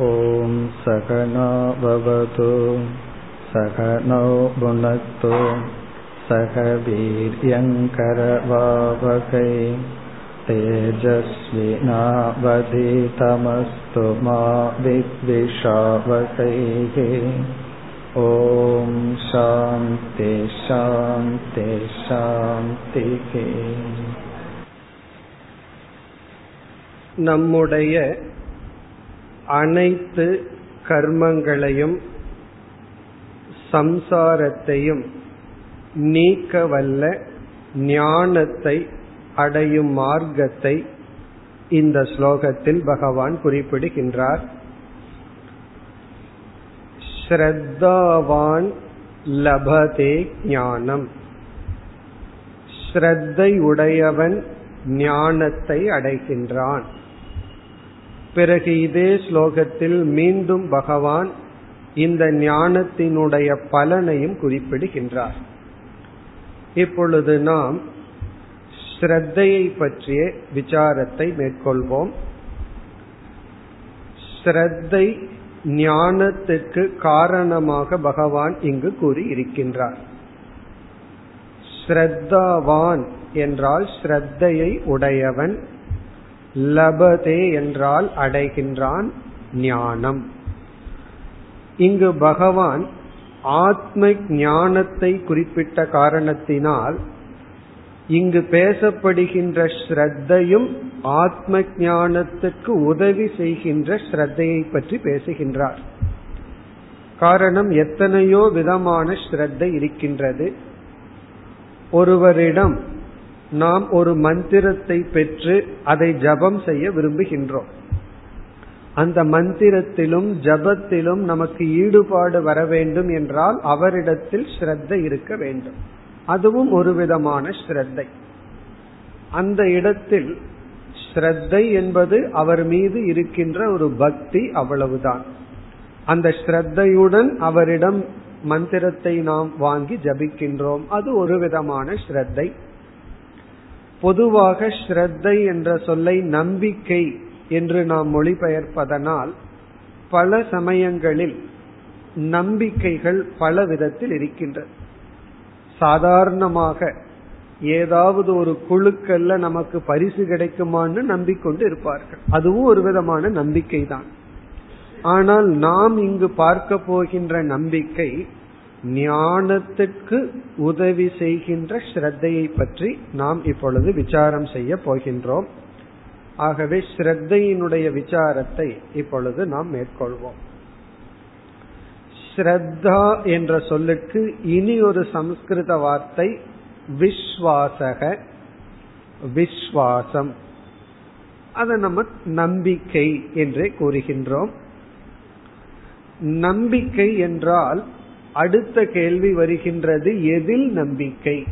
ॐ सकना भवतु सकनौ भुनक्तु सह वीर्यङ्करवावकै तेजस्विनावधितमस्तु मा विद्विषावकैः ॐ शान्ति शान्ति शान्तिः நம்முடைய அனைத்து கர்மங்களையும் சம்சாரத்தையும் நீக்கவல்ல ஞானத்தை அடையும் மார்க்கத்தை இந்த ஸ்லோகத்தில் பகவான் குறிப்பிடுகின்றார். ஸ்ரத்தாவான் லபதே ஞானம். ஸ்ரத்தை உடையவன் ஞானத்தை அடைகின்றான். பிறகு இதே ஸ்லோகத்தில் மீண்டும் பகவான் இந்த ஞானத்தினுடைய பலனையும் குறிப்பிடுகின்றார். இப்பொழுது நாம் ஸ்ரத்தையை பற்றிய விசாரத்தை மேற்கொள்வோம். ஸ்ரத்தை ஞானத்துக்கு காரணமாக பகவான் இங்கு கூறியிருக்கின்றார். ஸ்ரத்தாவான் என்றால் ஸ்ரத்தையை உடையவன் லபதே என்றால் அடைகின்றான் ஞானம். இங்கு பகவான் ஆத்ம ஞானத்தை குறிப்பிட்ட காரணத்தினால் இங்கு பேசப்படுகின்ற ஸ்ரத்தையும் ஆத்ம ஞானத்துக்கு உதவி செய்கின்ற ஸ்ரத்தையை பற்றி பேசுகின்றார். காரணம் எத்தனையோ விதமான ஸ்ரத்தை இருக்கின்றது. ஒருவரிடம் நாம் ஒரு மந்திரத்தை பெற்று அதை ஜபம் செய்ய விரும்புகின்றோம். அந்த மந்திரத்திலும் ஜபத்திலும் நமக்கு ஈடுபாடு வர வேண்டும் என்றால் அவரிடத்தில் ஸ்ரத்த இருக்க வேண்டும். அதுவும் ஒரு விதமான ஸ்ரத்தை. அந்த இடத்தில் ஸ்ரத்தை என்பது அவர் மீது இருக்கின்ற ஒரு பக்தி அவ்வளவுதான். அந்த ஸ்ரத்தையுடன் அவரிடம் மந்திரத்தை நாம் வாங்கி ஜபிக்கின்றோம். அது ஒரு விதமான ஸ்ரத்தை. பொதுவாக ஸ்ரத்தை என்ற சொல்லை நம்பிக்கை என்று நாம் மொழிபெயர்ப்பதனால் பல சமயங்களில் நம்பிக்கைகள் பல விதத்தில் இருக்கின்றது. சாதாரணமாக ஏதாவது ஒரு குழுக்கள்ல நமக்கு பரிசு கிடைக்குமான்னு நம்பிக்கொண்டு இருப்பார்கள். அதுவும் ஒரு விதமான நம்பிக்கை தான் ஆனால் நாம் இங்கு பார்க்க போகின்ற நம்பிக்கை ஞானத்துக்கு உதவி செய்கின்ற ஸ்ரத்தையை பற்றி நாம் இப்பொழுது விசாரம் செய்ய போகின்றோம். ஆகவே ஸ்ரத்தையினுடைய விசாரத்தை இப்பொழுது நாம் மேற்கொள்வோம். ஸ்ரத்தா என்ற சொல்லுக்கு இனி ஒரு சம்ஸ்கிருத வார்த்தை விஸ்வாசக விஸ்வாசம். அதை நம்ம நம்பிக்கை என்றே கூறுகின்றோம். நம்பிக்கை என்றால் அடுத்த கேள்வி வருகின்றது எதில் நம்பிக்கை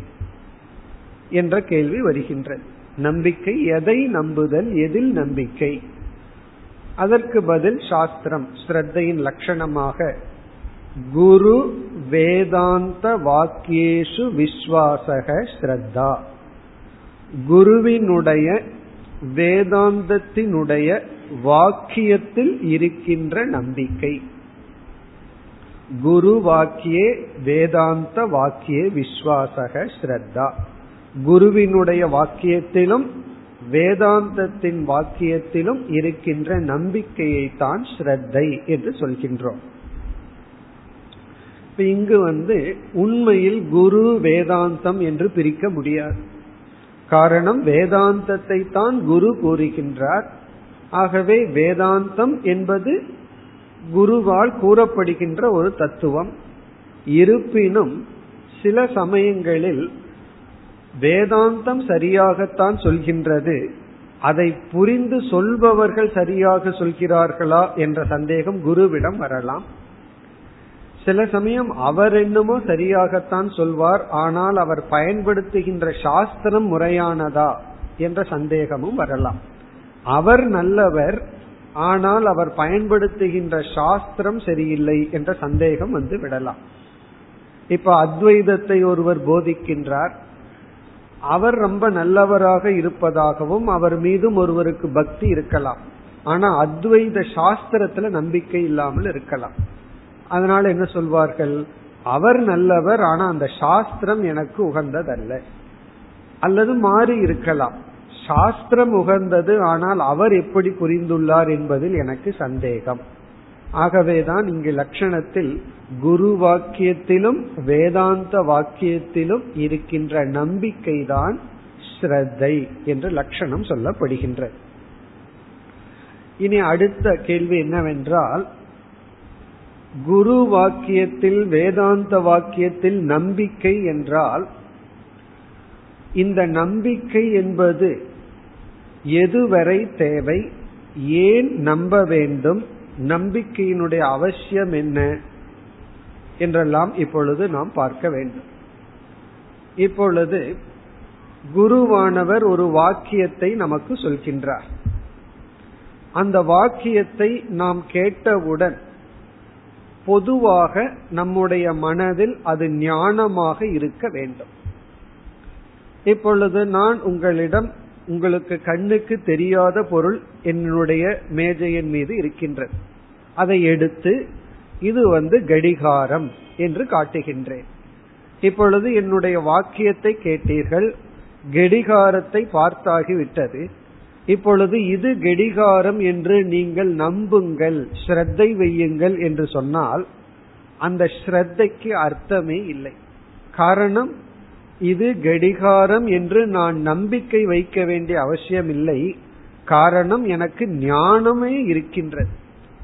என்ற கேள்வி வருகின்றது. நம்பிக்கை எதை நம்புதல் எதில் நம்பிக்கை? அதற்கு பதில் சாஸ்திரம் ஸ்ரத்தையின் லட்சணமாக குரு வேதாந்த வாக்கியேஷு விஸ்வாசக ஸ்ரத்தா. குருவினுடைய வேதாந்தத்தினுடைய வாக்கியத்தில் இருக்கின்ற நம்பிக்கை. குரு வாக்கியே வேதாந்த வாக்கியே விஸ்வாசக ஸ்ரத்தா. குருவினுடைய வாக்கியத்திலும் வேதாந்தத்தின் வாக்கியத்திலும் இருக்கின்ற நம்பிக்கையை தான் ஸ்ரத்தை என்று சொல்கின்றோம். இங்கு வந்து உண்மையில் குரு வேதாந்தம் என்று பிரிக்க முடியாது. காரணம் வேதாந்தத்தை தான் குரு கூறுகின்றார். ஆகவே வேதாந்தம் என்பது குருவால் கூறப்படுகின்ற ஒரு தத்துவம். இருப்பினும் சில சமயங்களில் வேதாந்தம் சரியாகத்தான் சொல்கின்றது. அதை புரிந்து சொல்பவர்கள் சரியாக சொல்கிறார்களா என்ற சந்தேகம் குருவிடம் வரலாம். சில சமயம் அவர் என்னமோ சரியாகத்தான் சொல்வார் ஆனால் அவர் பயன்படுத்துகின்ற சாஸ்திரம் முறையானதா என்ற சந்தேகமும் வரலாம். அவர் நல்லவர் ஆனால் அவர் பயன்படுத்துகின்ற சாஸ்திரம் சரியில்லை என்ற சந்தேகம் வந்து விடலாம். இப்ப அத்வைதத்தை ஒருவர் போதிக்கின்றார். அவர் ரொம்ப நல்லவராக இருப்பதாகவும் அவர் மீதும் ஒருவருக்கு பக்தி இருக்கலாம். ஆனா அத்வைத சாஸ்திரத்துல நம்பிக்கை இல்லாமல் இருக்கலாம். அதனால என்ன சொல்வார்கள்? அவர் நல்லவர் ஆனா அந்த சாஸ்திரம் எனக்கு உகந்ததல்ல. அல்லது மாறி இருக்கலாம். சாஸ்திரம் உகந்தது ஆனால் அவர் எப்படி புரிந்துள்ளார் என்பதில் எனக்கு சந்தேகம். ஆகவேதான் இங்கு லட்சணத்தில் குரு வாக்கியத்திலும் வேதாந்த வாக்கியத்திலும் இருக்கின்ற நம்பிக்கை தான் ஸ்ரத்தை என்று லட்சணம் சொல்லப்படுகின்றது. இனி அடுத்த கேள்வி என்னவென்றால் குரு வாக்கியத்தில் வேதாந்த வாக்கியத்தில் நம்பிக்கை என்றால் இந்த நம்பிக்கை என்பது எதுவரை தேவை ஏன் நம்ப வேண்டும் நம்பிக்கையினுடைய அவசியம் என்ன என்றெல்லாம் இப்பொழுது நாம் பார்க்க வேண்டும். இப்பொழுது குருவானவர் ஒரு வாக்கியத்தை நமக்கு சொல்கின்றார். அந்த வாக்கியத்தை நாம் கேட்டவுடன் பொதுவாக நம்முடைய மனதில் அது ஞானமாக இருக்க வேண்டும். இப்பொழுது நான் உங்களிடம் உங்களுக்கு கண்ணுக்கு தெரியாத பொருள் என்னுடைய மேஜையின் மீது இருக்கின்றது. அதை எடுத்து இது வந்து கடிகாரம் என்று காட்டுகின்றேன். இப்பொழுது என்னுடைய வாக்கியத்தை கேட்டீர்கள் கடிகாரத்தை பார்த்தாகிவிட்டது. இப்பொழுது இது கடிகாரம் என்று நீங்கள் நம்புங்கள் ஸ்ரத்தை வையுங்கள் என்று சொன்னால் அந்த ஸ்ரத்தைக்கு அர்த்தமே இல்லை. காரணம் இது கடிகாரம் என்று நான் நம்பிக்கை வைக்க வேண்டிய அவசியம் இல்லை காரணம் எனக்கு ஞானமே இருக்கின்றது.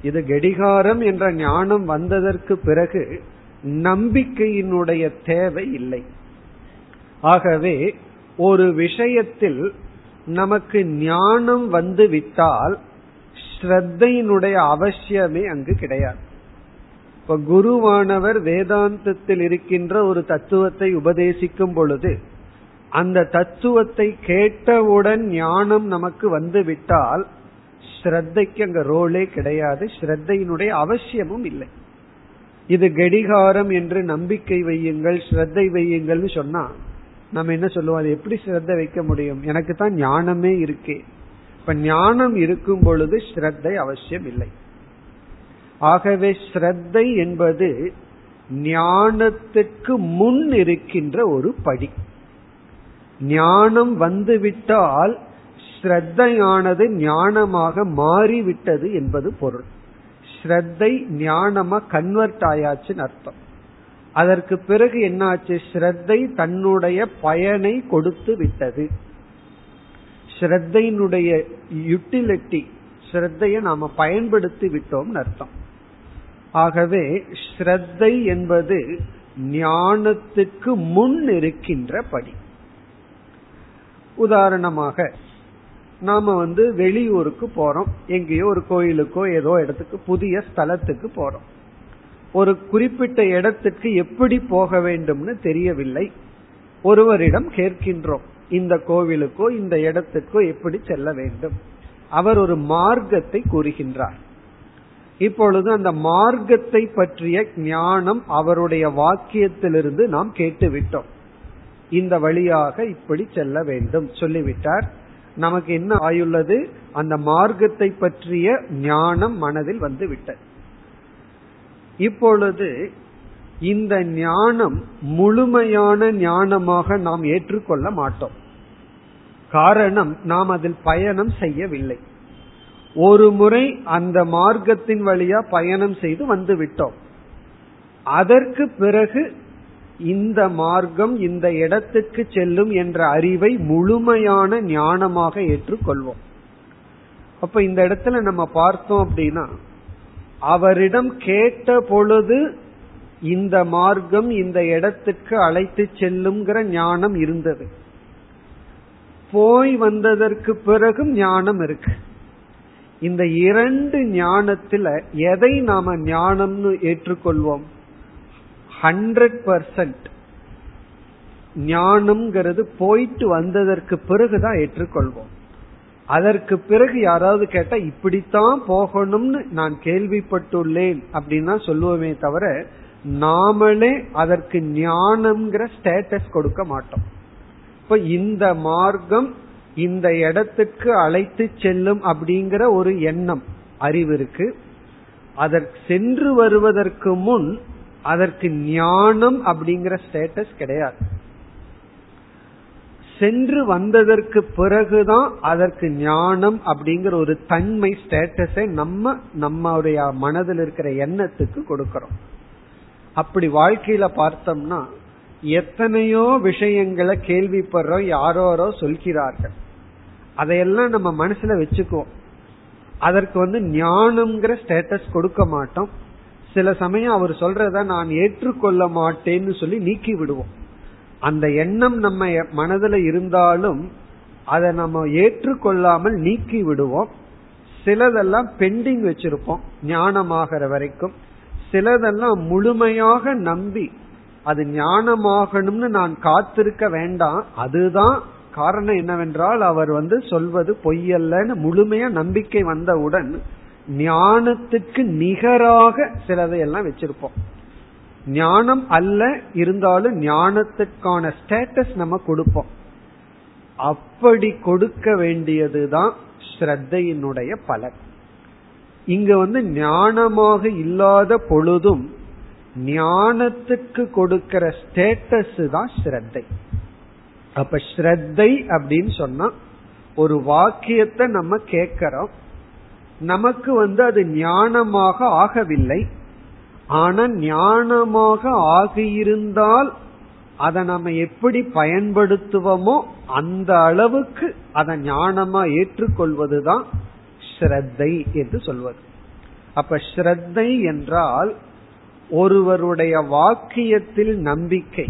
இது கடிகாரம் என்ற ஞானம் வந்ததற்கு பிறகு நம்பிக்கையினுடைய தேவை இல்லை. ஆகவே ஒரு விஷயத்தில் நமக்கு ஞானம் வந்து விட்டால் ஸ்ரத்தையினுடைய அவசியமே அங்கு கிடையாது. இப்ப குருவானவர் வேதாந்தத்தில் இருக்கின்ற ஒரு தத்துவத்தை உபதேசிக்கும் பொழுது அந்த தத்துவத்தை கேட்டவுடன் ஞானம் நமக்கு வந்து விட்டால் ஸ்ரத்தைக்கு அங்க ரோலே கிடையாது ஸ்ரத்தையினுடைய அவசியமும் இல்லை. இது கடிகாரம் என்று நம்பிக்கை வையுங்கள் ஸ்ரத்தை வையுங்கள்னு சொன்னா நம்ம என்ன சொல்லுவோம்? அது எப்படி ஸ்ரத்த வைக்க முடியும்? எனக்கு தான் ஞானமே இருக்கே. இப்ப ஞானம் இருக்கும் பொழுது ஸ்ரத்தை அவசியம் இல்லை. ஆகவே ஸ்ரத்தை என்பது ஞானத்துக்கு முன் இருக்கின்ற ஒரு படி. ஞானம் வந்துவிட்டால் ஸ்ரத்தையானது ஞானமாக மாறிவிட்டது என்பது பொருள். ஸ்ரத்தை ஞானமா கன்வெர்ட் ஆயாச்சுன்னு அர்த்தம். அதற்கு பிறகு என்னாச்சு? ஸ்ரத்தை தன்னுடைய பயனை கொடுத்து விட்டது. ஸ்ரத்தையினுடைய யுட்டிலிட்டி ஸ்ரத்தைய நாம பயன்படுத்தி விட்டோம்னு அர்த்தம். ஆகவே ஸ்ரத்தை என்பது ஞானத்துக்கு முன் இருக்கின்ற படி. உதாரணமாக நாம வந்து வெளியூருக்கு போறோம் எங்கேயோ ஒரு கோயிலுக்கோ ஏதோ இடத்துக்கு புதிய ஸ்தலத்துக்கு போறோம். ஒரு குறிப்பிட்ட இடத்துக்கு எப்படி போக வேண்டும்னு தெரியவில்லை. ஒருவரிடம் கேட்கின்றோம் இந்த கோவிலுக்கோ இந்த இடத்துக்கோ எப்படி செல்ல வேண்டும்? அவர் ஒரு மார்க்கத்தை கூறுகின்றார். இப்பொழுது அந்த மார்க்கத்தை பற்றிய ஞானம் அவருடைய வாக்கியத்திலிருந்து நாம் கேட்டுவிட்டோம். இந்த வழியாக இப்படி செல்ல வேண்டும். சொல்லிவிட்டார். நமக்கு என்ன ஆயுள்ளது? அந்த மார்க்கத்தை பற்றிய ஞானம் மனதில் வந்து விட்டது இப்பொழுது இந்த ஞானம் முழுமையான ஞானமாக நாம் ஏற்றுக்கொள்ள மாட்டோம். காரணம் நாம் அதில் பயணம் செய்யவில்லை. ஒரு முறை அந்த மார்க்கத்தின் வழியா பயணம் செய்து வந்து விட்டோம். அதற்கு பிறகு இந்த மார்க்கம் இந்த இடத்துக்கு செல்லும் என்ற அறிவை முழுமையான ஞானமாக ஏற்றுக்கொள்வோம். அப்ப இந்த இடத்துல நம்ம பார்த்தோம் அப்படின்னா அவரிடம் கேட்ட பொழுது இந்த மார்க்கம் இந்த இடத்துக்கு அழைத்து செல்லுங்கிற ஞானம் இருந்தது. போய் வந்ததற்கு பிறகும் ஞானம் இருக்கு. இந்த இரண்டு ஞானத்துல எதை நாம ஞானம்னு ஏற்றுக்கொள்வோம்? ஹண்ட்ரட் பர்சன்ட் ஞானம்ங்கிறது போயிட்டு வந்ததற்கு பிறகுதான் ஏற்றுக்கொள்வோம். அதற்கு பிறகு யாராவது கேட்டா இப்படித்தான் போகணும்னு நான் கேள்விப்பட்டுள்ளேன் அப்படின்னா சொல்லுவோமே தவிர நாமளே அதற்கு ஞானம்ங்கிற ஸ்டேட்டஸ் கொடுக்க மாட்டோம். இப்ப இந்த மார்க்கம் இந்த இடத்துக்கு அழைத்து செல்லும் அப்படிங்கிற ஒரு எண்ணம் அறிவு இருக்கு. அதற்கு சென்று வருவதற்கு முன் அதற்கு ஞானம் அப்படிங்கிற ஸ்டேட்டஸ் கிடையாது. சென்று வந்ததற்கு பிறகுதான் அதற்கு ஞானம் அப்படிங்கிற ஒரு தன்மை ஸ்டேட்டஸை நம்ம நம்மளுடைய மனதில் இருக்கிற எண்ணத்துக்கு கொடுக்கிறோம். அப்படி வாழ்க்கையில பார்த்தோம்னா எத்தனையோ விஷயங்களை கேள்விப்படுறோம் யாரோரோ சொல்கிறார்கள். அதையெல்லாம் நம்ம மனசுல வச்சுக்குவோம். அதற்கு வந்து ஞானம்ங்கிற ஸ்டேட்டஸ் கொடுக்க மாட்டோம். சில சமயம் அவர் சொல்றத நான் ஏற்றுக்கொள்ள மாட்டேன்னு சொல்லி நீக்கி விடுவோம். அந்த எண்ணம் நம்ம மனதில் இருந்தாலும் அதை நம்ம ஏற்றுக்கொள்ளாமல் நீக்கி விடுவோம். சிலதெல்லாம் பெண்டிங் வச்சிருப்போம் ஞானமாகிற வரைக்கும். சிலதெல்லாம் முழுமையாக நம்பி அது ஞானமாகணும்னு நான் காத்திருக்க வேண்டாம். அதுதான் காரணம் என்னவென்றால் அவர் வந்து சொல்வது பொய்யல்லன்னு முழுமையா நம்பிக்கை வந்தவுடன் ஞானத்துக்கு நிகராக சிலதையெல்லாம் வச்சிருப்போம். ஞானம் அல்ல இருந்தாலும் ஞானத்துக்கான ஸ்டேட்டஸ் நம்ம கொடுப்போம். அப்படி கொடுக்க வேண்டியதுதான் ஸ்ரத்தையினுடைய பலன். இங்க வந்து ஞானமாக இல்லாத பொழுதும் ஞானத்துக்கு கொடுக்கிற ஸ்டேட்டஸ் தான் ஸ்ரத்தை. அப்ப ஸ்ரத்தை அப்படின்னு சொன்னா ஒரு வாக்கியத்தை நம்ம கேட்கிறோம். நமக்கு வந்து அது ஞானமாக ஆகவில்லை. ஆனா ஞானமாக ஆகியிருந்தால் அதை நம்ம எப்படி பயன்படுத்துவோமோ அந்த அளவுக்கு அதை ஞானமா ஏற்றுக்கொள்வதுதான் ஸ்ரத்தை என்று சொல்வது. அப்ப ஸ்ரத்தை என்றால் ஒருவருடைய வாக்கியத்தில் நம்பிக்கை.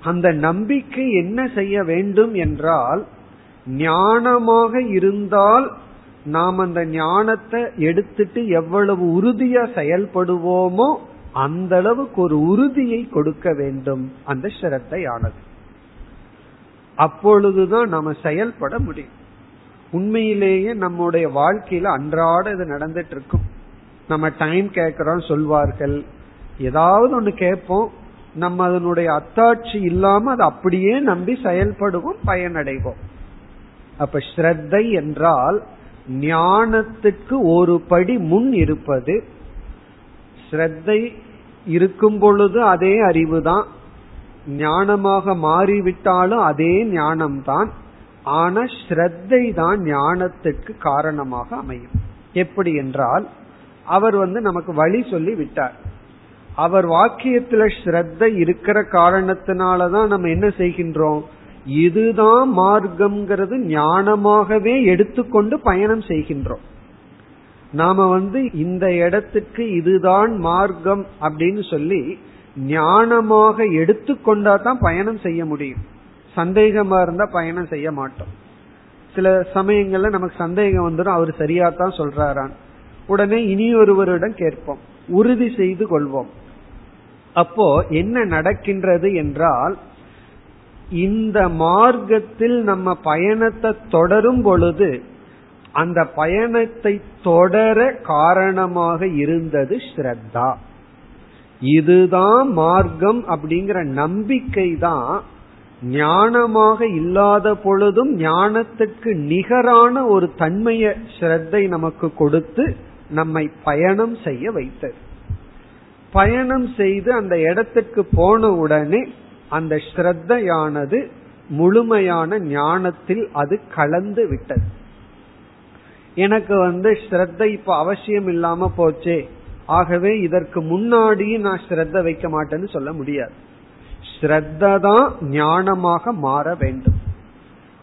அந்த நம்பிக்கை என்ன செய்ய வேண்டும் என்றால் ஞானமாக இருந்தால் நாம் அந்த ஞானத்தை எடுத்துட்டு எவ்வளவு உறுதியா செயல்படுவோமோ அந்த அளவுக்கு ஒரு உறுதியை கொடுக்க வேண்டும். அந்த ஸ்ரத்தையானது அப்பொழுதுதான் நம்ம செயல்பட முடியும். உண்மையிலேயே நம்முடைய வாழ்க்கையில அன்றாட இது நடந்துட்டு இருக்கும். நம்ம டைம் கேட்கிறோம் சொல்வார்கள். ஏதாவது ஒன்று கேட்போம். நம்ம அதனுடைய அத்தாட்சி இல்லாம அதை அப்படியே நம்பி செயல்படுவோம் பயனடைவோம். அப்ப ஸ்ரத்தை என்றால் ஞானத்துக்கு ஒரு படி முன் இருப்பது. ஸ்ரத்தை இருக்கும் பொழுது அதே அறிவு தான் ஞானமாக மாறிவிட்டாலும் அதே ஞானம்தான். ஆனா ஸ்ரத்தை தான் ஞானத்துக்கு காரணமாக அமையும். எப்படி என்றால் அவர் வந்து நமக்கு வழி சொல்லி விட்டார். அவர் வாக்கியத்துல ஸ்ரத்த இருக்கிற காரணத்தினாலதான் நம்ம என்ன செய்கின்றோம்? இதுதான் மார்க்கம்ங்கிறது ஞானமாகவே எடுத்துக்கொண்டு பயணம் செய்கின்றோம். நாம வந்து இந்த இடத்துக்கு இதுதான் மார்க்கம் அப்படின்னு சொல்லி ஞானமாக எடுத்துக்கொண்டா தான் பயணம் செய்ய முடியும். சந்தேகமா இருந்தா பயணம் செய்ய மாட்டோம். சில சமயங்கள்ல நமக்கு சந்தேகம் வந்துடும் அவர் சரியா தான் சொல்றாரான் உடனே இனி ஒருவரிடம் கேட்போம். உறுதி செய்து கொள்வோம். அப்போ என்ன நடக்கின்றது என்றால் இந்த மார்க்கத்தில் நம்ம பயணத்தை தொடரும் பொழுது அந்த பயணத்தை தொடர காரணமாக இருந்தது ஸ்ரத்தா. இதுதான் மார்க்கம் அப்படிங்கிற நம்பிக்கை தான் ஞானமாக இல்லாத பொழுதும் ஞானத்துக்கு நிகரான ஒரு தன்மையை ஸ்ரத்தை நமக்கு கொடுத்து நம்மை பயணம் செய்ய வைத்தது பயணம் செய்து அந்த இடத்துக்கு போன உடனே அந்த ஸ்ரத்தையானது முழுமையான ஞானத்தில் அது கலந்து விட்டது. எனக்கு வந்து ஸ்ரத்தை இப்ப அவசியம் இல்லாம போச்சே. ஆகவே இதற்கு முன்னாடியும் நான் ஸ்ரத்த வைக்க மாட்டேன்னு சொல்ல முடியாது. ஸ்ரத்த தான் ஞானமாக மாற வேண்டும்.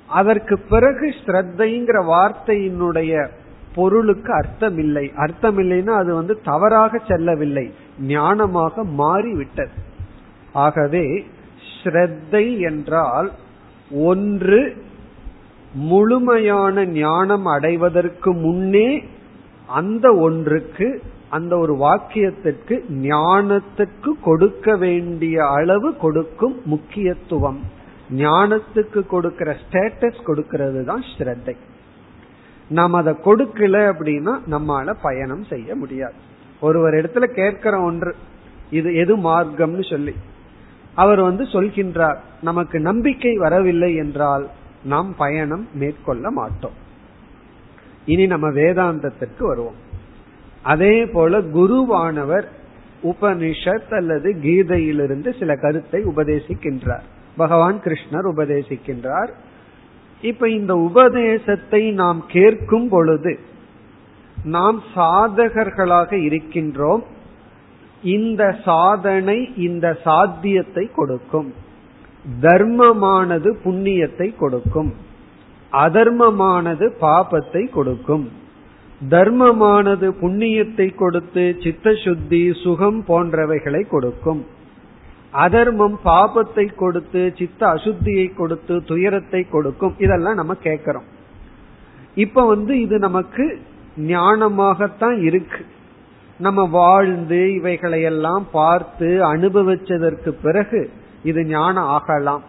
அதற்கு பிறகு ஸ்ரத்தைங்கிற வார்த்தையினுடைய பொருளுக்கு அர்த்தம் இல்லை அர்த்தம் இல்லைன்னா அது வந்து தவறாக செல்லவில்லை. ஞானமாக மாறிவிட்டது. ஆகவே ஸ்ரத்தை என்றால் ஒன்று முழுமையான ஞானம் அடைவதற்கு முன்னே அந்த ஒன்றுக்கு அந்த ஒரு வாக்கியத்திற்கு ஞானத்துக்கு கொடுக்க வேண்டிய அளவு கொடுக்கும் முக்கியத்துவம். ஞானத்துக்கு கொடுக்கிற ஸ்டேட்டஸ் கொடுக்கிறது தான் ஸ்ரத்தை. நாம் அதை கொடுக்கல அப்படின்னா நம்மால பயணம் செய்ய முடியாது. ஒருவர் இடத்துல கேட்கிற ஒன்று இது எது மார்க்கம்னு சொல்லி. அவர் வந்து சொல்கின்றார் நமக்கு நம்பிக்கை வரவில்லை என்றால் நாம் பயணம் மேற்கொள்ள மாட்டோம். இனி நம்ம வேதாந்தத்திற்கு வருவோம். அதே போல குருவானவர் உபனிஷத் அல்லது கீதையிலிருந்து சில கருத்தை உபதேசிக்கின்றார். பகவான் கிருஷ்ணர் உபதேசிக்கின்றார். இப்ப இந்த உபதேசத்தை நாம் கேட்கும் பொழுது நாம் சாதகர்களாக இருக்கின்றோம். இந்த சாதனை இந்த சாத்தியத்தை கொடுக்கும். தர்மமானது புண்ணியத்தை கொடுக்கும். அதர்மமானது பாபத்தை கொடுக்கும். தர்மமானது புண்ணியத்தை கொடுத்து சித்த சுத்தி சுகம் போன்றவைகளை கொடுக்கும். அதர்மம் பாபத்தை கொடுத்து சித்த அசுத்தியை கொடுத்து துயரத்தை கொடுக்கும். இதெல்லாம் நம்ம கேட்கிறோம். இப்ப வந்து இது நமக்கு ஞானமாகத்தான் இருக்கு. நம்ம வாழ்ந்து இவைகளை எல்லாம் பார்த்து அனுபவிச்சதற்கு பிறகு இது ஞானம் ஆகலாம்.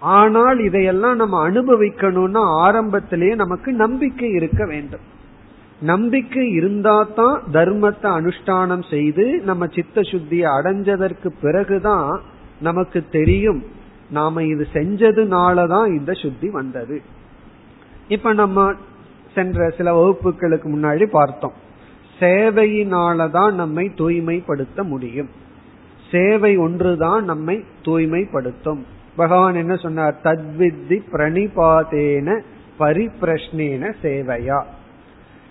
ஆனால் இதையெல்லாம் நம்ம அனுபவிக்கணும்னா ஆரம்பத்திலேயே நமக்கு நம்பிக்கை இருக்க வேண்டும். நம்பிக்கை இருந்தா தான் தர்மத்தை அனுஷ்டானம் செய்து நம்ம சித்த சுத்தியை அடைஞ்சதற்கு பிறகுதான் நமக்கு தெரியும். நாம இது செஞ்சதுனாலதான் இந்த சுத்தி வந்தது. இப்ப நம்ம சென்ற சில வகுப்புகளுக்கு முன்னாடி பார்த்தோம். சேவையினாலதான் நம்மை தூய்மைப்படுத்த முடியும். சேவை ஒன்றுதான் நம்மை தூய்மைப்படுத்தும். பகவான் என்ன சொன்னார்? தத்வித்தி பிரணிபாதேன பரிப்பிரஷ்னேன சேவையா.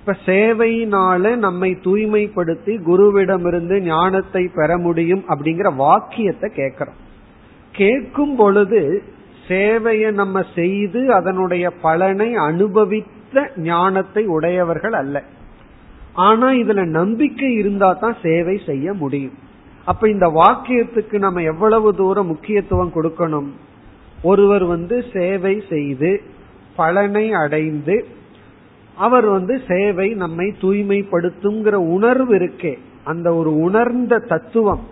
இப்ப சேவையினால நம்மை தூய்மைப்படுத்தி குருவிடமிருந்து ஞானத்தை பெற முடியும் அப்படிங்கிற வாக்கியத்தை கேட்கிறோம். கேட்கும் பொழுது சேவையை நம்ம செய்து அதனுடைய பலனை அனுபவித்த ஞானத்தை உடையவர்கள் அல்ல. ஆனா இதுல நம்பிக்கை இருந்தா தான் சேவை செய்ய முடியும். அப்ப இந்த வாக்கியத்துக்கு நம்ம எவ்வளவு தூரம் முக்கியத்துவம் கொடுக்கணும்? ஒருவர் வந்து சேவை செய்து பலனை அடைந்து அவர் வந்து சேவை நம்மை தூய்மைப்படுத்துங்கிற உணர்வு இருக்கே. அந்த ஒரு உணர்ந்த தத்துவம்.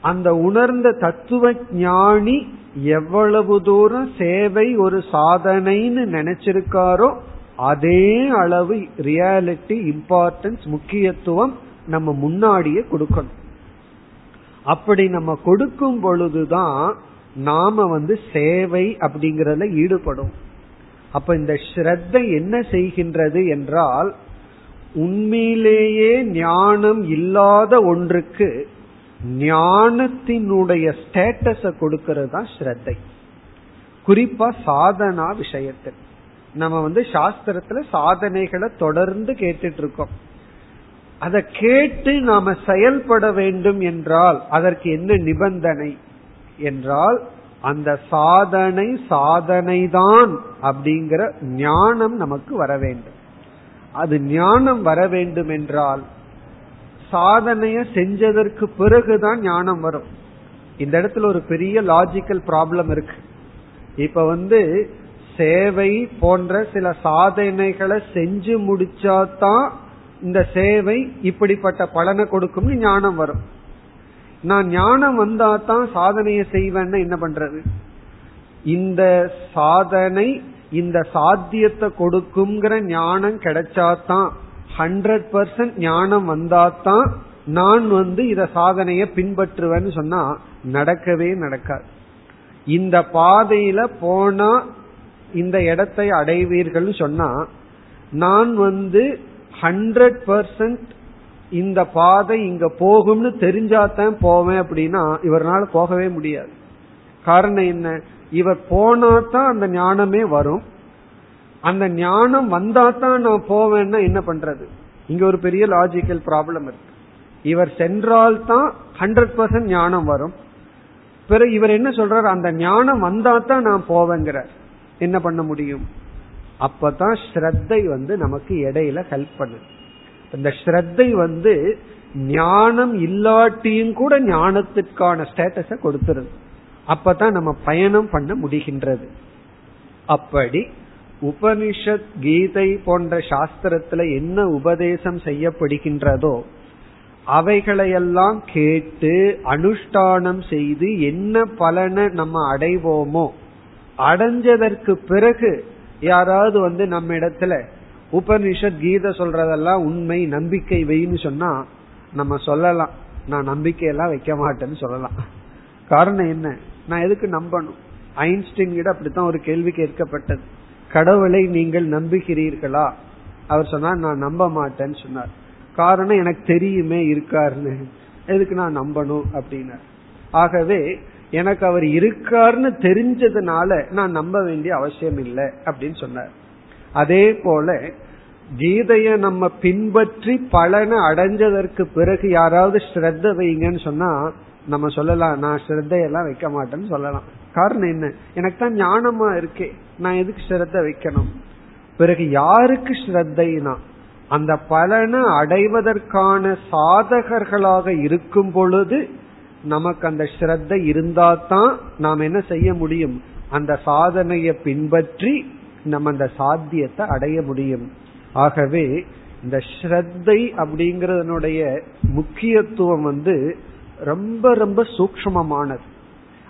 அந்த உணர்ந்த தத்துவ ஞானி எவ்வளவு தூரம் சேவை ஒரு சாதனைன்னு நினைச்சிருக்காரோ அதே அளவு ரியாலிட்டி இம்பார்ட்டன்ஸ் முக்கியத்துவம் நம்ம முன்னாடியே கொடுக்கணும். அப்படி நம்ம கொடுக்கும் பொழுதுதான் நாம வந்து சேவை அப்படிங்கறதுல ஈடுபடும் அப்ப இந்த ஸ்ரத்தை என்ன செய்கின்றது என்றால் உண்மையிலேயே ஞானம் இல்லாத ஒன்றுக்கு ஞானத்தினுடைய ஸ்டேட்டஸ கொடுக்கிறது தான் ஸ்ரத்தை. குறிப்பா சாதனா விஷயத்தில். நம்ம வந்து சாஸ்திரத்துல சாதனைகளை தொடர்ந்து கேட்டுட்டு இருக்கோம் அதை கேட்டு நாம செயல்பட வேண்டும் என்றால் அதற்கு என்ன நிபந்தனை என்றால் அந்த சாதனை சாதனை தான் அப்படிங்கிற ஞானம் நமக்கு வர வேண்டும். அது ஞானம் வர வேண்டும் என்றால் சாதனைய செஞ்சதற்கு பிறகுதான் ஞானம் வரும். இந்த இடத்துல ஒரு பெரிய லாஜிக்கல் ப்ராப்ளம் இருக்கு. இப்ப வந்து சேவை போன்ற சில சாதனைகளை செஞ்சு முடிச்சாதான் இந்த சேவை இப்படிப்பட்ட பலனை கொடுக்கும்னு ஞானம் வரும். நான் ஞானம் வந்தா தான் சாதனையை செய்வேன்னா என்ன பண்றது? இந்த சாதனை இந்த சாத்தியத்தை கொடுக்குங்கிற ஞானம் கிடைச்சாதான் ஹண்ட்ரட் பர்சன்ட் ஞானம் வந்தாதான் நான் வந்து இத சாதனைய பின்பற்றுவேன்னு சொன்னா நடக்கவே நடக்காது. இந்த பாதையில போனா இந்த இடத்தை அடைவீர்கள் சொன்னா நான் வந்து ஹண்ட்ரட் பர்சன்ட் இந்த பாதை இங்க போகும்னு தெரிஞ்சாதான் போவேன் அப்படின்னா இவரால் போகவே முடியாது. காரணம் என்ன? இவர் போனா தான் அந்த ஞானமே வரும். அந்த ஞானம் வந்தா தான் நான் போவேன்னா என்ன பண்றது? இங்க ஒரு பெரிய லாஜிக்கல் ப்ராப்ளம் இருக்கு. இவர் சென்றால் தான் ஹண்ட்ரட் பர்சன்ட் ஞானம் வரும். பிறகு இவர் என்ன சொல்றாரு? அந்த ஞானம் வந்தா தான் நான் போவேங்கிறார். என்ன பண்ண முடியும்? அப்பதான் ஸ்ரத்தை வந்து நமக்கு இடையில ஹெல்ப் பண்ணுது. இந்த ஸ்ரத்தை வந்து ஞானம் இல்லாட்டியும் கூட ஞானத்திற்கான ஸ்டேட்டஸ கொடுத்துருது. அப்பதான் நம்ம பயணம் பண்ண முடிகின்றது. அப்படி உபனிஷத் கீதை போன்ற சாஸ்திரத்துல என்ன உபதேசம் செய்யப்படுகின்றதோ அவைகளையெல்லாம் கேட்டு அனுஷ்டானம் செய்து என்ன பலனை நம்ம அடைவோமோ அடைஞ்சதற்கு பிறகு யாராவது வந்து நம்ம இடத்துல உபனிஷத் கீதை சொல்றதெல்லாம் உண்மை நம்பிக்கை வைன்னு சொன்னா நம்ம சொல்லலாம். நான் நம்பிக்கையெல்லாம் வைக்க மாட்டேன்னு சொல்லலாம். காரணம் என்ன? நான் எதுக்கு நம்பணும்? ஐன்ஸ்டைன் கிட்ட அப்படித்தான் ஒரு கேள்வி கேட்கப்பட்டது. கடவுளை நீங்கள் நம்புகிறீர்களா? அவர் சொன்னார் நான் நம்ப மாட்டேன்னு சொன்னார். காரணம் எனக்கு தெரியுமே இருக்காருன்னு. எதுக்கு நான் நம்பணும் அப்படின்னார். ஆகவே எனக்கு அவர் இருக்காருன்னு தெரிஞ்சதுனால நான் நம்ப வேண்டிய அவசியம் இல்லை அப்படின்னு சொன்னார். அதே போல கீதைய நம்ம பின்பற்றி பலனை அடைஞ்சதற்கு பிறகு யாராவது ஸ்ரத்த வைங்கன்னு சொன்னா நம்ம சொல்லலாம் நான் ஸ்ரத்தையெல்லாம் வைக்க மாட்டேன்னு சொல்லலாம். காரணம் என்ன? எனக்கு தான் ஞானமா இருக்கே. நான் எதுக்கு ஸ்ரத்த வைக்கணும்? பிறகு யாருக்கு ஸ்ரத்தைனா? அந்த பலனை அடைவதற்கான சாதகர்களாக இருக்கும் பொழுது நமக்கு அந்த ஸ்ரத்த இருந்தா தான் நாம் என்ன செய்ய முடியும்? அந்த சாதனையை பின்பற்றி நம்ம அந்த சாத்தியத்தை அடைய முடியும். ஆகவே இந்த ஸ்ரத்தை அப்படிங்கறதனுடைய முக்கியத்துவம் வந்து ரொம்ப ரொம்ப சூக்மமானது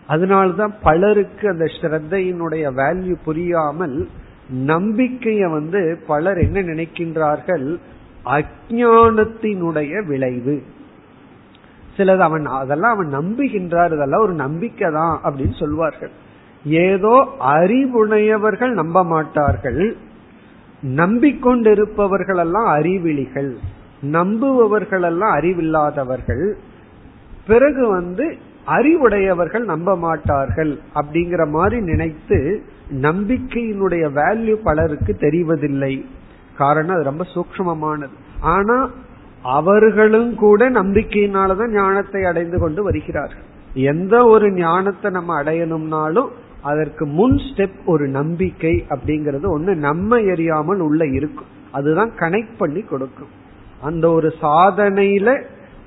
அதனால்தான் பலருக்கு அந்த ஸ்ரத்தையினுடைய வேல்யூ புரியாமல் நம்பிக்கைய வந்து பலர் என்ன நினைக்கின்றார்கள்? அஜானத்தினுடைய விளைவு. சிலது அவன் அதெல்லாம் அவன் நம்புகின்றார் இதெல்லாம் ஒரு நம்பிக்கை தான் அப்படின்னு சொல்வார்கள். ஏதோ அறிவுடையவர்கள் நம்ப மாட்டார்கள் நம்பிக்கொண்டிருப்பவர்கள் எல்லாம் அறிவிலிகள். நம்புபவர்கள் எல்லாம் அறிவில்லாதவர்கள். பிறகு வந்து அறிவுடையவர்கள் நம்ப மாட்டார்கள் அப்படிங்கிற மாதிரி நினைத்து நம்பிக்கையினுடைய வேல்யூ பலருக்கு தெரிவதில்லை. காரணம் அது ரொம்ப சூக்மமானது ஆனா அவர்களும் கூட நம்பிக்கையினாலதான் ஞானத்தை அடைந்து கொண்டு வருகிறார்கள். எந்த ஒரு ஞானத்தை நம்ம அடையணும்னாலும் அதற்கு முன் ஸ்டெப் ஒரு நம்பிக்கை அப்படிங்கறது ஒண்ணு நம்ம எரியாமல் உள்ள இருக்கும். அதுதான் கனெக்ட் பண்ணி கொடுக்கும். அந்த ஒரு சாதனையில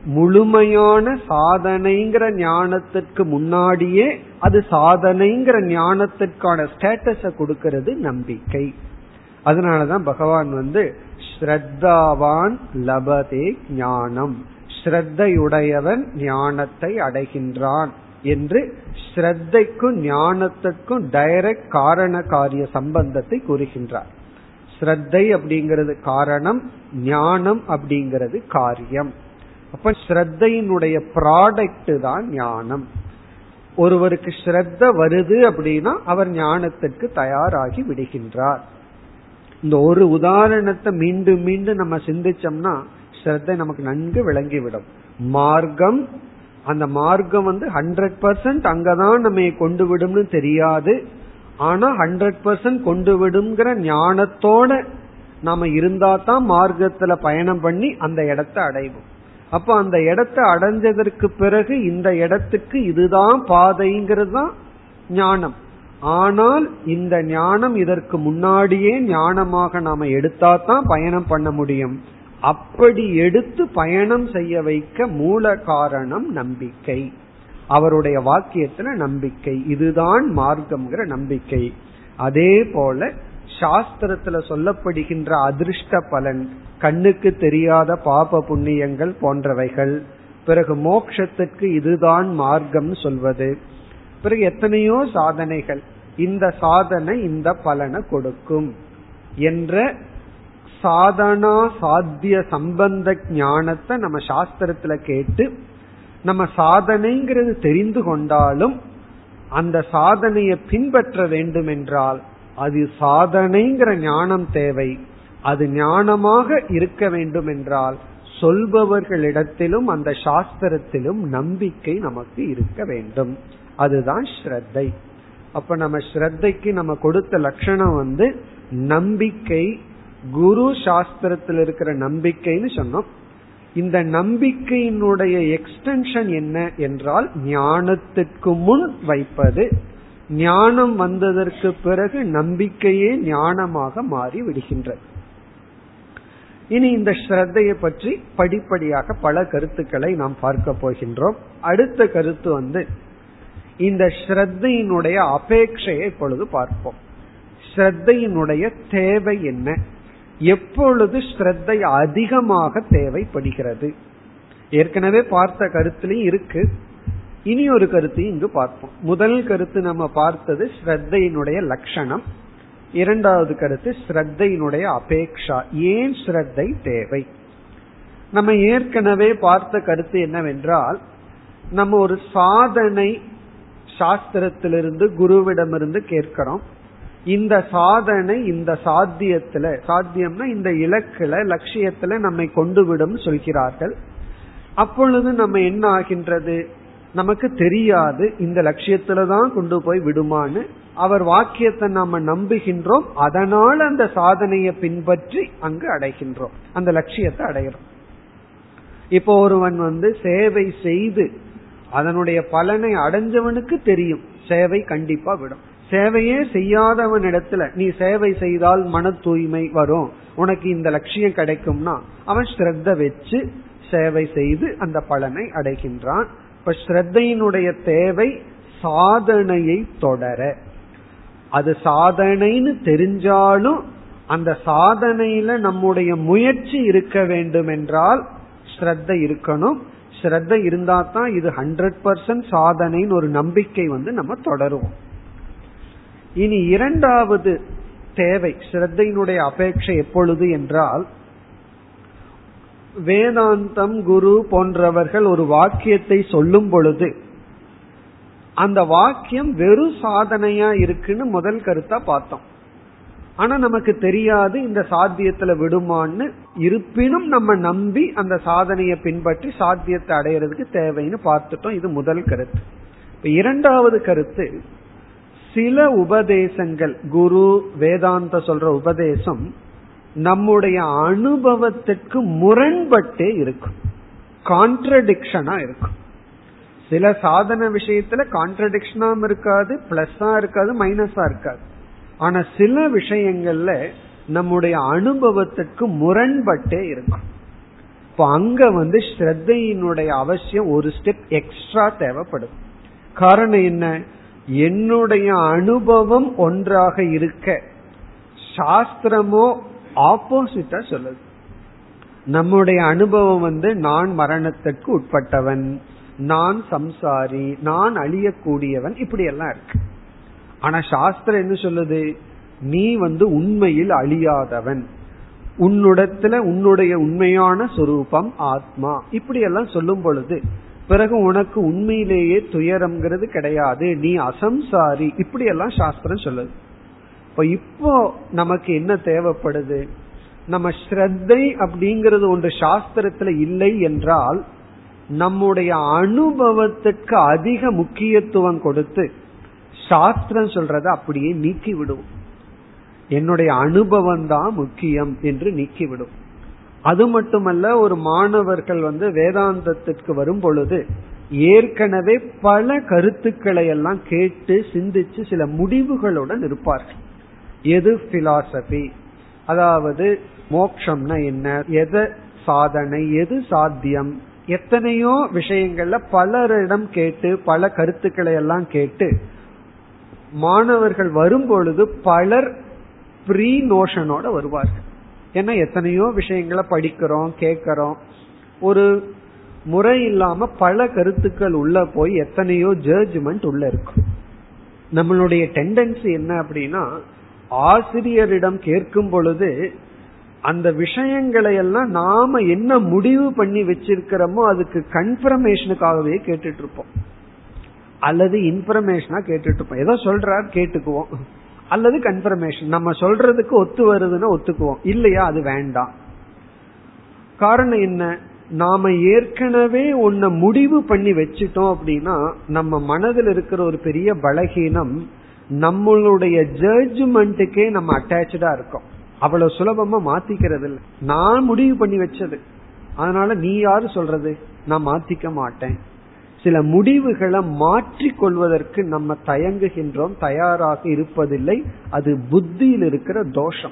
முழுமையான சாதனைங்கிற ஞானத்திற்கு முன்னாடியே அது சாதனைங்கிற ஞானத்திற்கான ஸ்டேட்டஸ கொடுக்கிறது நம்பிக்கை. அதனாலதான் பகவான் வந்து ஸ்ரத்தாவான் லபதே ஞானம். ஸ்ரத்தையுடையவன் ஞானத்தை அடைகின்றான். என்று ஸ்ரத்தைக்கும் ஞானத்துக்கும் டைரக்ட் காரண காரிய சம்பந்தத்தை கூறுகின்றார். ஸ்ரத்தை அப்படிங்கிறது காரணம் ஞானம் அப்படிங்கிறது காரியம். அப்ப ஸ்ரத்தையினுடைய ப்ராடக்ட் தான் ஞானம். ஒருவருக்கு ஸ்ரத்த வருது அப்படின்னா அவர் ஞானத்திற்கு தயாராகி விடுகின்றார். இந்த ஒரு உதாரணத்தை மீண்டும் மீண்டும் நம்ம சிந்திச்சோம்னா ஸ்ரத்தை நமக்கு நன்கு விளங்கிவிடும். மார்க்கம் அந்த மார்க்கம் வந்து ஹண்ட்ரட் பர்சன்ட் அங்கதான் நம்ம கொண்டு விடும்னு தெரியாது. ஆனா ஹண்ட்ரட் பர்சன்ட் கொண்டு விடுங்கிற ஞானத்தோட நாம இருந்தா தான் மார்க்கத்துல பயணம் பண்ணி அந்த இடத்தை அடைவோம். அப்ப அந்த இடத்தை அடைஞ்சதற்கு பிறகு இந்த இடத்துக்கு இதுதான் பாதைங்கிறது தான் ஞானம். ஆனால் இந்த ஞானம் இதற்கு முன்னாடியே ஞானமாக நாம எடுத்தா தான் பயணம் பண்ண முடியும். அப்படி எடுத்து பயணம் செய்ய வைக்க மூல காரணம் நம்பிக்கை. அவருடைய வாக்கியத்துல நம்பிக்கை. இதுதான் மார்க்கம்ங்கிற நம்பிக்கை. அதே போல சாஸ்திரத்துல சொல்லப்படுகின்ற அதிர்ஷ்ட பலன் கண்ணுக்கு தெரியாத பாப புண்ணியங்கள் போன்றவைகள். பிறகு மோக்ஷத்துக்கு இதுதான் மார்க்கம் சொல்வது. பிறகு எத்தனையோ சாதனைகள். இந்த சாதனை இந்த பலனை கொடுக்கும் என்ற சாதனா சாத்திய சம்பந்த ஞானத்தை நம்ம சாஸ்திரத்துல கேட்டு நம்ம சாதனைங்கிறது தெரிந்து கொண்டாலும் அந்த சாதனையை பின்பற்ற வேண்டும் என்றால் அது சாதனைங்கிற ஞானம் தேவை. அது ஞானமாக இருக்க வேண்டும் என்றால் சொல்பவர்களிடத்திலும் அந்த சாஸ்திரத்திலும் நம்பிக்கை நமக்கு இருக்க வேண்டும். அதுதான் ஸ்ரத்தை. அப்ப நம்ம ஸ்ரத்தைக்கு நம்ம கொடுத்த லட்சணம் வந்து நம்பிக்கை குரு சாஸ்திரத்தில் இருக்கிற நம்பிக்கைன்னு சொன்னோம். இந்த நம்பிக்கையினுடைய எக்ஸ்டென்ஷன் என்ன என்றால் ஞானத்திற்கு முன் வைப்பது. ஞானம் வந்ததற்கு பிறகு நம்பிக்கையே ஞானமாக மாறி விடுகின்றது. இனி இந்த ஸ்ரத்தையை பற்றி படிப்படியாக பல கருத்துக்களை நாம் பார்க்க போகின்றோம். அடுத்த கருத்து வந்து இந்த ஸ்ரத்தையினுடைய அபேட்சையை இப்பொழுது பார்ப்போம். ஸ்ரத்தையினுடைய தேவை என்ன? எப்பொழுது ஸ்ரத்தை அதிகமாக தேவைப்படுகிறது? ஏற்கனவே பார்த்த கருத்துலயும் இருக்கு. இனி ஒரு கருத்தையும் இங்கு பார்ப்போம். முதல் கருத்து நம்ம பார்த்தது ஸ்ரத்தையினுடைய லட்சணம். இரண்டாவது கருத்து ஸ்ரத்தையினுடைய அபேக்ஷா. ஏன் ஸ்ரத்தை தேவை? நம்ம ஏற்கனவே பார்த்த கருத்து என்னவென்றால் நம்ம ஒரு சாதனை சாஸ்திரத்திலிருந்து குருவிடமிருந்து கேட்கிறோம். இந்த சாதனை இந்த சாத்தியத்துல சாத்தியம்னா இந்த இலக்குல லட்சியத்துல நம்மை கொண்டு விடும் சொல்கிறார்கள். அப்பொழுது நம்ம என்ன ஆகின்றது? நமக்கு தெரியாது இந்த லட்சியத்துல தான் கொண்டு போய் விடுமான்னு. அவர் வாக்கியத்தை நாம நம்புகின்றோம் அதனால அந்த சாதனையை பின்பற்றி அங்கு அடைகின்றோம் அந்த லட்சியத்தை அடைகிறோம். இப்போ ஒருவன் வந்து சேவை செய்து அதனுடைய பலனை அடைஞ்சவனுக்கு தெரியும் சேவை கண்டிப்பா விடும். சேவையே செய்யாதவன் இடத்துல நீ சேவை செய்தால் மன தூய்மை வரும். உனக்கு இந்த லட்சியம் கிடைக்கும்னா அவன் ஸ்ரத்த வச்சு சேவை செய்து அந்த பலனை அடைகின்றான். இப்ப ஸ்ரத்தையினுடைய தேவை சாதனையை தொடர. அது சாதனைன்னு தெரிஞ்சாலும் அந்த சாதனையில நம்முடைய முயற்சி இருக்க வேண்டும் என்றால் ஸ்ரத்த இருக்கணும். ஸ்ரத்த இருந்தா தான் இது ஹண்ட்ரட் பர்சன்ட் சாதனைன்னு ஒரு நம்பிக்கை வந்து நம்ம தொடருவோம். இனி இரண்டாவது தேவை ஸ்ரத்தையினுடைய அபேட்சை எப்பொழுது என்றால் வேதாந்தம் குரு போன்றவர்கள் ஒரு வாக்கியத்தை சொல்லும் பொழுது அந்த வாக்கியம் வெறும் சாதனையா இருக்குன்னு முதல் கருத்தா பார்த்தோம். ஆனா நமக்கு தெரியாது இந்த சாத்தியத்துல விடுமான்னு இருப்பினும் நம்ம நம்பி அந்த சாதனையை பின்பற்றி சாத்தியத்தை அடையிறதுக்கு தேவைன்னு பார்த்துட்டோம். இது முதல் கருத்து. இப்ப இரண்டாவது கருத்து சில உபதேசங்கள் குரு வேதாந்த சொல்ற உபதேசம் நம்முடைய அனுபவத்திற்கு முரண்பட்டே இருக்கும். கான்ட்ரடிக்ஷனா இருக்கும். சில சாதன விஷயத்துல கான்ட்ரடிக்ஷனாம் இருக்காது பிளஸ்ஸா இருக்காது மைனஸா இருக்காது. ஆனா சில விஷயங்கள்ல நம்முடைய அனுபவத்திற்கு முரண்பட்டே இருக்கும். இப்போ அங்க வந்து ஸ்ரத்தையினுடைய அவசியம் ஒரு ஸ்டெப் எக்ஸ்ட்ரா தேவைப்படும். காரணம் என்ன? என்னுடைய அனுபவம் ஒன்றாக இருக்க. சாஸ்திரமோ ஆப்போசிட்டா சொல்லுது. நம்முடைய அனுபவம் வந்து நான் மரணத்திற்கு உட்பட்டவன் நான் சம்சாரி நான் அழியக்கூடியவன் இப்படி எல்லாம் இருக்கு. ஆனா சாஸ்திரம் என்ன சொல்லுது? நீ வந்து உண்மையில் அழியாதவன். உன்னுடத்துல உன்னுடைய உண்மையான சொரூபம் ஆத்மா. இப்படி எல்லாம் சொல்லும் பொழுது பிறகு உனக்கு உண்மையிலேயே துயரம்ங்கிறது கிடையாது. நீ அசம்சாரி. இப்படி எல்லாம் சாஸ்திரம் சொல்லுது. இப்ப இப்போ நமக்கு என்ன தேவைப்படுது? நம்ம ஸ்ரத்தை அப்படிங்கிறது ஒன்று சாஸ்திரத்துல இல்லை என்றால் நம்முடைய அனுபவத்துக்கு அதிக முக்கியத்துவம் கொடுத்து சாஸ்திரம் சொல்றத அப்படியே நீக்கி விடுவோம் என்னுடைய அனுபவம் தான் முக்கியம் என்று நீக்கிவிடும் அது மட்டுமல்ல ஒரு மாணவர்கள் வந்து வேதாந்தத்திற்கு வரும் பொழுது ஏற்கனவே பல கருத்துக்களை எல்லாம் கேட்டு சிந்திச்சு சில முடிவுகளுடன் இருப்பார்கள். எது பிலாசபி அதாவது மோக்ஷம்னா என்ன? எதை சாதனை? எது சாத்தியம்? எத்தனையோ விஷயங்கள்ல பலரிடம் கேட்டு பல கருத்துக்களை எல்லாம் கேட்டு மாணவர்கள் வரும் பொழுது பலர் ப்ரீ நோஷனோட வருவார்கள். ஏன்னா எத்தனையோ விஷயங்களை படிக்கிறோம் கேட்கிறோம். ஒரு முறை இல்லாம பல கருத்துக்கள் உள்ள போய் எத்தனையோ ஜட்ஜ்மெண்ட் உள்ள இருக்கும் நம்மளுடைய டெண்டன்சி என்ன அப்படின்னா ஆசிரியரிடம் கேட்கும் பொழுது அந்த விஷயங்களை எல்லாம் நாம என்ன முடிவு பண்ணி வச்சிருக்கிறோமோ அதுக்கு கன்ஃபர்மேஷனுக்காகவே கேட்டுட்டு இருப்போம். அல்லது இன்ஃபர்மேஷனா கேட்டுட்டு இருப்போம். ஏதோ சொல்றாரு கேட்டுக்குவோம். அல்லது கன்ஃபர்மேஷன் நம்ம சொல்றதுக்கு ஒத்து வருதுன்னா ஒத்துக்குவோம். இல்லையா அது வேண்டாம். காரணம் என்ன? நாம ஏற்கனவே ஒன்ன முடிவு பண்ணி வச்சுட்டோம் அப்படின்னா நம்ம மனதில் இருக்கிற ஒரு பெரிய பலகீனம் நம்மளுடைய ஜட்ஜ்மெண்ட்டுக்கே நம்ம அட்டாச்சா இருக்கோம். அவ்வளவு சுலபமா மாத்திக்கிறது இல்லை நான் முடிவு பண்ணி வச்சது. அதனால நீ யாரு சொல்றது? நான் மாத்திக்க மாட்டேன். சில முடிவுகளை மாற்றிக் கொள்வதற்கு நம்ம தயங்குகின்றோம் தயாராக இருப்பதில்லை. அது புத்தியில் இருக்கிற தோஷம்.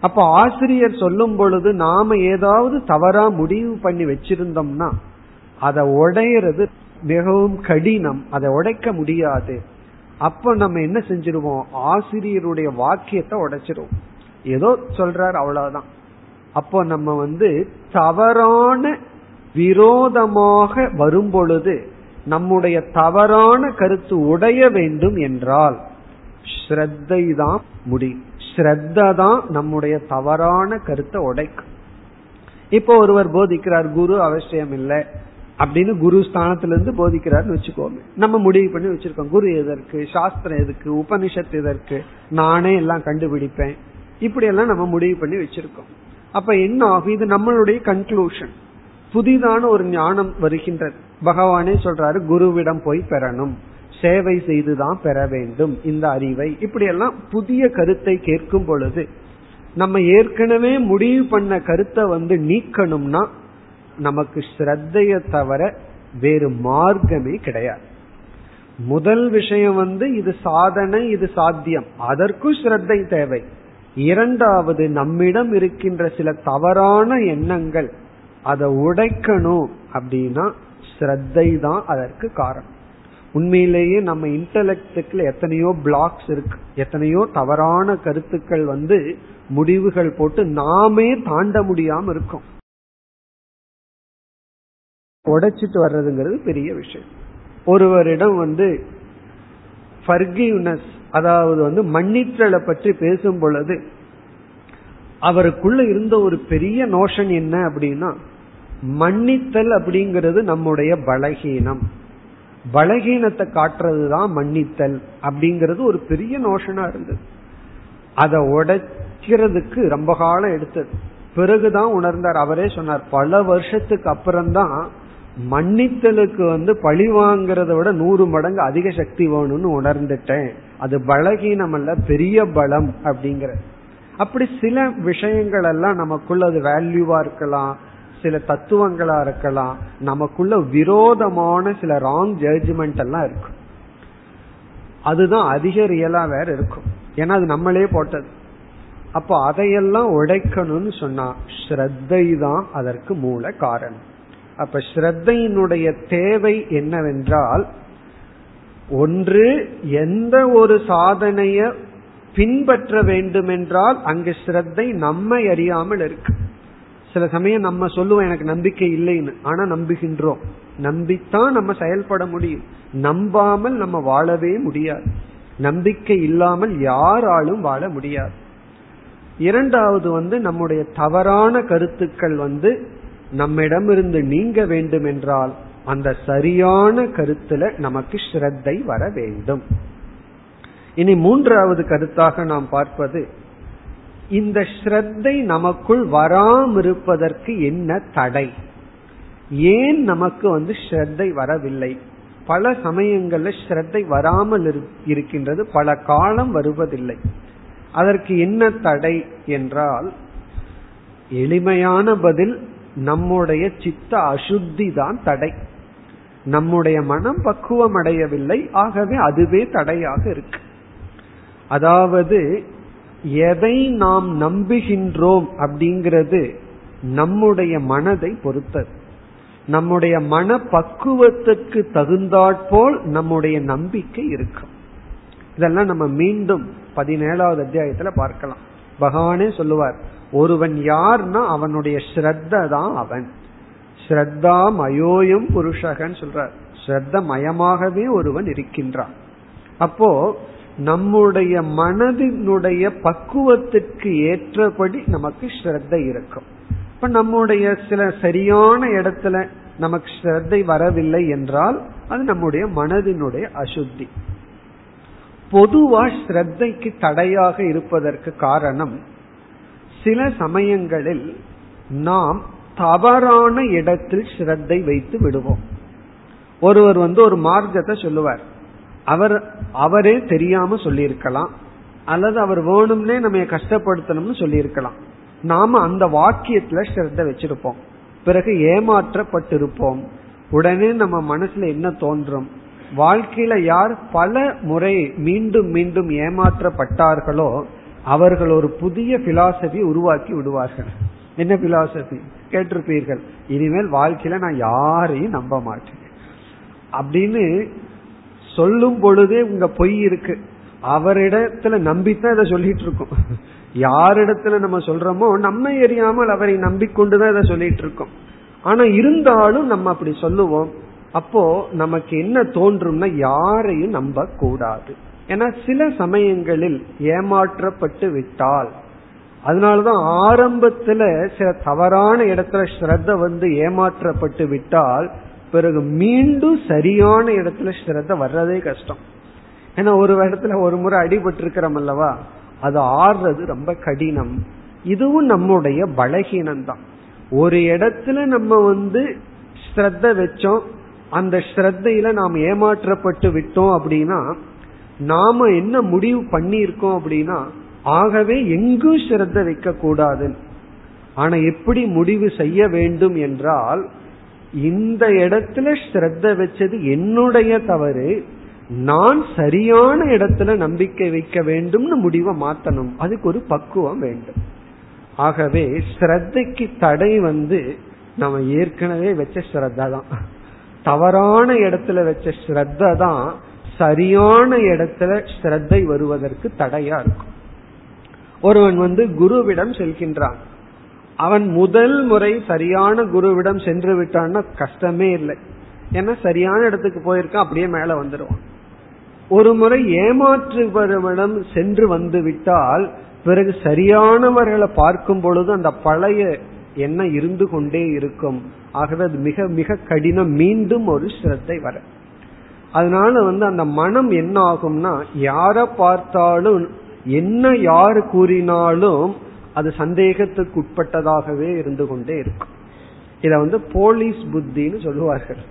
அப்ப ஆசிரியர் சொல்லும் பொழுது நாம ஏதாவது தவறா முடிவு பண்ணி வச்சிருந்தோம்னா அதை உடையிறது மிகவும் கடினம். அதை உடைக்க முடியாது. அப்ப நம்ம என்ன செஞ்சிருவோம்? ஆசிரியருடைய வாக்கியத்தை உடைச்சிருவோம். ஏதோ சொல்றார் அவ்வளவுதான். அப்போ நம்ம வந்து தவறான விரோதமாக வரும் பொழுது நம்முடைய தவறான கருத்து உடைய வேண்டும் என்றால் ஸ்ரத்தை தான் முடி. ஸ்ரத்த தான் நம்முடைய தவறான கருத்தை உடைக்கும். இப்போ ஒருவர் போதிக்கிறார் குரு அவசியம் இல்லை அப்படின்னு குரு ஸ்தானத்திலிருந்து போதிக்கிறார்னு போதிக்கிறாருன்னு வச்சுக்கோங்க. நம்ம முடிவு பண்ணி வச்சிருக்கோம் குரு எதற்கு சாஸ்திரம் எதற்கு உபனிஷத் எதற்கு நானே எல்லாம் கண்டுபிடிப்பேன். இப்படி எல்லாம் நம்ம முடிவு பண்ணி வச்சிருக்கோம். அப்ப என்ன ஆகும்? இது நம்மளுடைய கன்க்ளூஷன் புதிதான ஒரு ஞானம் வருகின்றது பகவானே சொல்றாரு குருவிடம் போய் பெறணும். சேவை செய்துதான் பெற வேண்டும் இந்த அறிவை. இப்படி எல்லாம் புதிய கருத்தை கேட்கும் பொழுது நம்ம ஏற்கனவே முடிவு பண்ண கருத்தை வந்து நீக்கணும்னா நமக்கு ஸ்ரத்தைய தவிர வேறு மார்க்கமே கிடையாது. முதல் விஷயம் வந்து இது சாதனை இது சாத்தியம். அதற்கும் ஸ்ரத்தை தேவை. இரண்டாவது நம்மிடம் இருக்கின்ற சில தவறான எண்ணங்கள் அதை உடைக்கணும் அப்படின்னா ஸ்ரத்தை தான் அதற்கு காரணம். உண்மையிலேயே நம்ம இன்டலெக்டுக்குள்ள எத்தனையோ பிளாக்ஸ் இருக்கு. எத்தனையோ தவறான கருத்துக்கள் வந்து முடிவுகள் போட்டு நாமே தாண்ட முடியாம இருக்கும். உடைச்சிட்டு வர்றதுங்கிறது பெரிய விஷயம். ஒருவரிடம் வந்து ஃபர்கிவ்னஸ் அதாவது வந்து மன்னித்தலை பற்றி பேசும் பொழுது அவருக்குள்ள இருந்த ஒரு பெரிய நோஷன் என்ன அப்படின்னா மன்னித்தல் அப்படிங்கிறது நம்முடைய பலகீனம். பலகீனத்தை காட்டுறது தான் மன்னித்தல் அப்படிங்கிறது ஒரு பெரிய நோஷனா இருந்தது. அதை உடைக்கிறதுக்கு ரொம்ப காலம் எடுத்தது. பிறகுதான் உணர்ந்தார். அவரே சொன்னார் பல வருஷத்துக்கு அப்புறம்தான் மன்னித்தலுக்கு வந்து பழி வாங்குறத விட நூறு மடங்கு அதிக சக்தி வேணும்னு உணர்ந்துட்டேன். அது பலகீனம் அல்ல பெரிய பலம் அப்படிங்கிற. அப்படி சில விஷயங்கள் எல்லாம் நமக்குள்ள அது வேல்யூவா இருக்கலாம். சில தத்துவங்களா இருக்கலாம் நமக்குள்ள விரோதமான சில ராங் ஜட்ஜ்மெண்ட் எல்லாம் இருக்கும். அதுதான் அதிக ரியலா வேற இருக்கும். ஏன்னா அது நம்மளே போட்டது. அப்போ அதையெல்லாம் உடைக்கணும்னு சொன்னா ஸ்ரத்தை தான் அதற்கு மூல காரணம். அப்ப ஸ்ரத்தையினுடைய தேவை என்னவென்றால் ஒன்று எந்த ஒரு சாதனைய பின்பற்ற வேண்டுமென்றால் அங்கு ஸ்ரத்தை நம்மை அறியாமல் இருக்கு. சில சமயம் நம்ம சொல்லுவோம் எனக்கு நம்பிக்கை இல்லைன்னு. ஆனா நம்புகின்றோம். நம்பித்தான் நம்ம செயல்பட முடியும். நம்பாமல் நம்ம வாழவே முடியாது. நம்பிக்கை இல்லாமல் யாராலும் வாழ முடியாது. இரண்டாவது வந்து நம்முடைய தவறான கருத்துக்கள் வந்து நம்மிடமிருந்து நீங்க வேண்டும் என்றால் அந்த சரியான கருத்துல நமக்கு ஸ்ரத்தை வர வேண்டும். இனி மூன்றாவது கருத்தாக நாம் பார்ப்பது இந்த ஸ்ரத்தை நமக்குள் வராமிருப்பதற்கு என்ன தடை? ஏன் நமக்கு வந்து ஸ்ரத்தை வரவில்லை? பல சமயங்கள்ல ஸ்ரத்தை வராமல் இருக்கின்றது. பல காலம் வருவதில்லை. அதற்கு என்ன தடை என்றால் எளிமையான பதில் நம்முடைய சித்த அசுத்தி தான் தடை. நம்முடைய மனம் பக்குவம் அடையவில்லை. ஆகவே அதுவே தடையாக இருக்கு. அதாவது எதை நாம் நம்புகின்றோம் அப்படிங்கிறது நம்முடைய மனதை பொறுத்தது. நம்முடைய மன பக்குவத்துக்கு தகுந்தாற்போல் நம்முடைய நம்பிக்கை இருக்கும். இதெல்லாம் நம்ம மீண்டும் பதினேழாவது அத்தியாயத்துல பார்க்கலாம். பகவானே சொல்லுவார் ஒருவன் யார்னா அவனுடைய ஸ்ரத்த தான் அவன். ஸ்ரத்தா மயோயம் புருஷகன் சொல்றார். ஸ்ரத்த மயமாகவே ஒருவன் இருக்கின்றான். அப்போ நம்முடைய மனதினுடைய பக்குவத்திற்கு ஏற்றபடி நமக்கு ஸ்ரத்த இருக்கும். இப்ப நம்முடைய சில சரியான இடத்துல நமக்கு ஸ்ரத்தை வரவில்லை என்றால் அது நம்முடைய மனதினுடைய அசுத்தி. பொதுவா ஸ்ரத்தைக்கு தடையாக இருப்பதற்கு காரணம் சில சமயங்களில் நாம் தவறான இடத்தில் ஸ்ரத்தை வைத்து விடுவோம். ஒருவர் வந்து ஒரு மார்க்கத்தை சொல்லுவார். அவர் அவரே தெரியாம சொல்லியிருக்கலாம். அல்லது அவர் வேணும்னே நம்ம கஷ்டப்படுத்தணும்னு சொல்லியிருக்கலாம். நாம அந்த வாக்கியத்துல ஸ்ரத்த வச்சிருப்போம். பிறகு ஏமாற்றப்பட்டிருப்போம். உடனே நம்ம மனசுல என்ன தோன்றும்? வாழ்க்கையில யார் பல முறை மீண்டும் மீண்டும் ஏமாற்றப்பட்டார்களோ அவர்கள் ஒரு புதிய பிலாசபி உருவாக்கி விடுவார்கள். என்ன பிலாசபி கேட்டிருப்பீர்கள். இனிமேல் வாழ்க்கையில நான் யாரையும் நம்ப மாட்டேன். அப்படின்னு சொல்லும் பொழுதே உங்க பொய் இருக்கு. அவரிடத்துல நம்பித்தான் இதை சொல்லிட்டு இருக்கோம். யாரிடத்துல நம்ம சொல்றோமோ நம்மை எரியாமல் அவரை நம்பிக்கொண்டுதான் இதை சொல்லிட்டு இருக்கோம். ஆனா இருந்தாலும் நம்ம அப்படி சொல்லுவோம். அப்போ நமக்கு என்ன தோன்றும்னா யாரையும் நம்ப கூடாது ஏன்னா சில சமயங்களில் ஏமாற்றப்பட்டு விட்டால் அதனாலதான் ஆரம்பத்துல சில தவறான இடத்துல ஸ்ரத்த வந்து ஏமாற்றப்பட்டு விட்டால் பிறகு மீண்டும் சரியான இடத்துல ஸ்ரத்த வர்றதே கஷ்டம். ஏன்னா ஒரு இடத்துல ஒரு முறை அடிபட்டு இருக்கிறோம் அல்லவா அது ஆடுறது ரொம்ப கடினம். இதுவும் நம்முடைய பலகீனம் தான் ஒரு இடத்துல நம்ம வந்து ஸ்ரத்த வச்சோம் அந்த ஸ்ரத்தையில நாம் ஏமாற்றப்பட்டு விட்டோம் அப்படின்னா நாம என்ன முடிவு பண்ணியிருக்கோம் அப்படின்னா ஆகவே எங்கும் ஸ்ரத்த வைக்க கூடாது ஆனா எப்படி முடிவு செய்ய வேண்டும் என்றால் இந்த இடத்துல ஸ்ரத்த வச்சது என்னுடைய தவறு. நான் சரியான இடத்துல நம்பிக்கை வைக்க வேண்டும்னு முடிவை மாத்தணும். அதுக்கு ஒரு பக்குவம் வேண்டும். ஆகவே ஸ்ரத்தைக்கு தடை வந்து நம்ம ஏற்கனவே வச்ச ஸ்ரத்தா தான். தவறான இடத்துல வச்ச ஸ்ரத்த தான் சரியான இடத்துல ஸ்ரத்தை வருவதற்கு தடையா இருக்கும். ஒருவன் வந்து குருவிடம் செல்கின்றான். அவன் முதல் முறை சரியான குருவிடம் சென்று விட்டான்னா கஷ்டமே இல்லை. ஏன்னா சரியான இடத்துக்கு போயிருக்கான் அப்படியே மேல வந்துடுவான் ஒரு முறை ஏமாற்றுபவரிடம் சென்று வந்து விட்டால் பிறகு சரியானவர்களை பார்க்கும் பொழுது அந்த பழைய எண்ணம் இருந்து கொண்டே இருக்கும். ஆகவே அது மிக மிக கடினம். மீண்டும் ஒரு சிரத்தை வர. அதனால வந்து அந்த மனம் என்ன ஆகும்னா யார பார்த்தாலும் என்ன யாரு கூறினாலும் அது சந்தேகத்துக்கு உட்பட்டதாகவே இருந்து கொண்டே இருக்கும். இத வந்து போலீஸ் புத்தின்னு சொல்லுவார்கள்.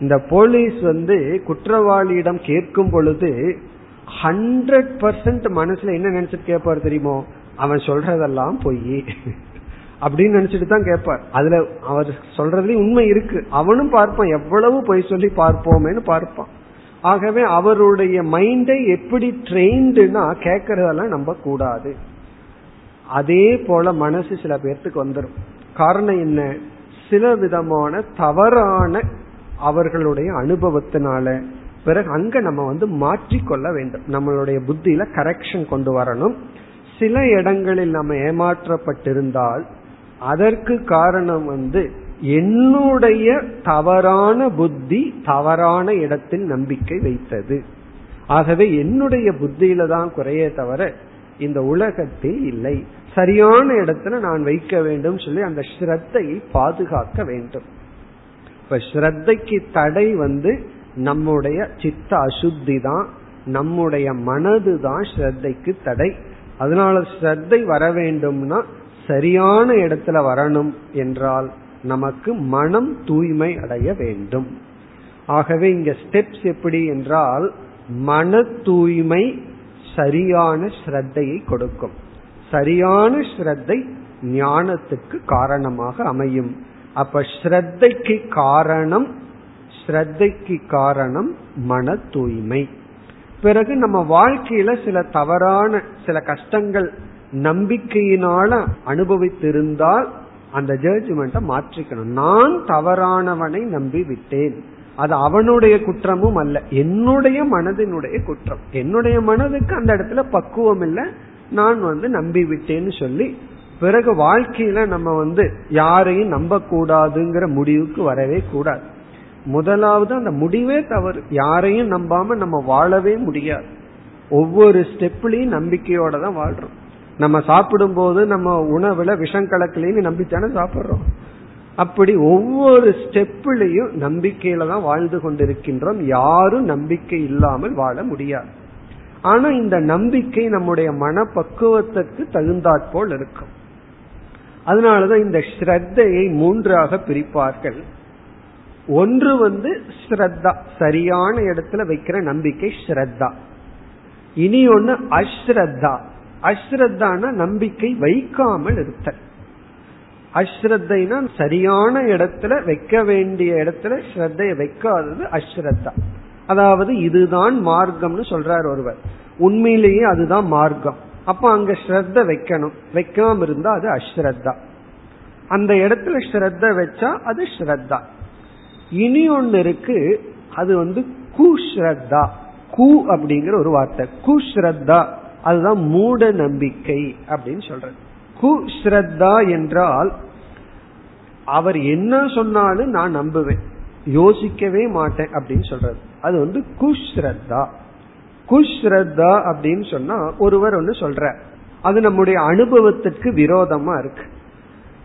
இந்த போலீஸ் வந்து குற்றவாளியிடம் கேட்கும் பொழுது ஹண்ட்ரட் பர்சன்ட் மனசுல என்ன நினைச்சிட்டு கேட்பார் தெரியுமோ? அவன் சொல்றதெல்லாம் பொய். அப்படின்னு நினைச்சிட்டு தான் கேட்பார். அதுல அவர் சொல்றதுலயும் உண்மை இருக்கு. அவனும் பார்ப்பான். எவ்வளவு பொய் சொல்லி பார்ப்போமேன்னு பார்ப்பான். ஆகவே அவருடைய மைண்டை எப்படி ட்ரெயின்டுனா கேட்கறதெல்லாம் நம்ப கூடாது அதே போல மனசு சில பேர்த்துக்கு வந்துடும் காரணம் என்ன? சில விதமான தவறான அவர்களுடைய அனுபவத்தினால பிறகு அங்க நம்ம வந்து மாற்றிக்கொள்ள வேண்டும். நம்மளுடைய புத்தியில கரெக்ஷன் கொண்டு வரணும். சில இடங்களில் நம்ம ஏமாற்றப்பட்டிருந்தால் அதற்கு காரணம் வந்து என்னுடைய தவறான புத்தி தவறான இடத்தில் நம்பிக்கை வைத்தது. ஆகவே என்னுடைய புத்தியில தான் குறையே தவிர இந்த உலகத்தில் இல்லை. சரியான இடத்துல நான் வைக்க வேண்டும் சொல்லி அந்த ஸ்ரத்தையை பாதுகாக்க வேண்டும். இப்ப ஸ்ரத்தைக்கு தடை வந்து நம்முடைய சித்த அசுத்தி தான் நம்முடைய மனது தான் ஸ்ரத்தைக்கு தடை. அதனால ஸ்ரத்தை வர வேண்டும்னா சரியான இடத்துல வரணும் என்றால் நமக்கு மனம் தூய்மை அடைய வேண்டும். ஆகவே இங்க ஸ்டெப்ஸ் எப்படி என்றால் மன தூய்மை சரியான ஸ்ரத்தையை கொடுக்கும். சரியான ஸ்ரத்தை ஞானத்துக்கு காரணமாக அமையும். அப்ப ஸ்ரத்தைக்கு காரணம் ஸ்ரத்தைக்கு காரணம் மன தூய்மை பிறகு நம்ம வாழ்க்கையில சில தவறான சில கஷ்டங்கள் நம்பிக்கையினால அனுபவித்திருந்தால் அந்த ஜட்ஜ்மெண்ட்டை மாற்றிக்கணும். நான் தவறானவனை நம்பி விட்டேன் அது அவனுடைய குற்றமும் அல்ல. என்னுடைய மனதினுடைய குற்றம். என்னுடைய மனதுக்கு அந்த இடத்துல பக்குவம் இல்லை. நான் வந்து நம்பி விட்டேன்னு சொல்லி பிறகு வாழ்க்கையில நம்ம வந்து யாரையும் நம்ப கூடாதுங்கிற முடிவுக்கு வரவே கூடாது. முதலாவது அந்த முடிவே தவறு. யாரையும் நம்பாம நம்ம வாழவே முடியாது. ஒவ்வொரு ஸ்டெப்லயும் நம்பிக்கையோட தான் வாழ்றோம். நம்ம சாப்பிடும் போது நம்ம உணவுல விஷம் கலக்கலைன்னு நம்பித்தானே சாப்பிடுறோம். அப்படி ஒவ்வொரு ஸ்டெப்லயும் நம்பிக்கையில தான் வாழ்ந்து கொண்டிருக்கின்றோம். யாரும் நம்பிக்கை இல்லாமல் வாழ முடியாது. ஆனா இந்த நம்பிக்கை நம்முடைய மனப்பக்குவத்துக்கு தகுந்தாற்போல் இருக்கும். அதனாலதான் இந்த ஸ்ரத்தையை மூன்றாக பிரிப்பார்கள். ஒன்று வந்து ஸ்ரத்தா சரியான இடத்துல வைக்கிற நம்பிக்கை ஸ்ரத்தா. இனி ஒன்னு அஸ்ரத்தா. அஸ்ரத்தான நம்பிக்கை வைக்காமல் இருத்தல். அஸ்ரத்தைனா சரியான இடத்துல வைக்க வேண்டிய இடத்துல ஸ்ரத்தைய வைக்காதது அஸ்ரத்தா அதாவது இதுதான் மார்க்கம்னு சொல்றார் ஒருவர். உண்மையிலேயே அதுதான் மார்க்கம். அப்ப அங்க ஸ்ரத்த வைக்கணும். வைக்காம இருந்தா அது அஸ்ரத்தா அந்த இடத்துல ஸ்ரத்த வச்சா அது ஸ்ரத்தா. இனி ஒன்னு இருக்கு அது வந்து குஸ்ரத்தா. கு அப்படிங்கிற ஒரு வார்த்தை. குஸ்ரத்தா. அதுதான் மூட நம்பிக்கை அப்படின்னு சொல்றது. குஸ்ரத்தா என்றால் அவர் என்ன சொன்னாலும் நான் நம்புவேன். யோசிக்கவே மாட்டேன் அப்படின்னு சொல்றது. அது வந்து குஸ்ரத்தா குஸ்ரத்தா அப்படின்னு சொன்னா ஒருவர் ஒன்னு சொல்ற அது நம்முடைய அனுபவத்திற்கு விரோதமா இருக்கு.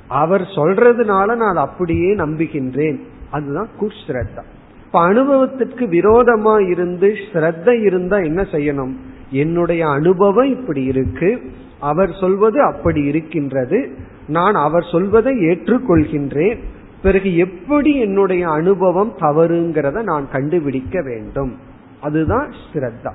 அவர் சொல்றதுனால நான் அப்படியே நம்புகின்றேன். அதுதான் குஸ்ரத்தா இப்ப அனுபவத்திற்கு விரோதமா இருந்து ஸ்ரத்த இருந்தா என்ன செய்யணும்? என்னுடைய அனுபவம் இப்படி இருக்கு அவர் சொல்வது அப்படி இருக்கின்றது நான் அவர் சொல்வதை ஏற்றுக்கொள்கின்றேன் பிறகு எப்படி என்னுடைய அனுபவம் தவறுங்கிறத நான் கண்டுபிடிக்க வேண்டும். அதுதான் ஸ்ரத்தா.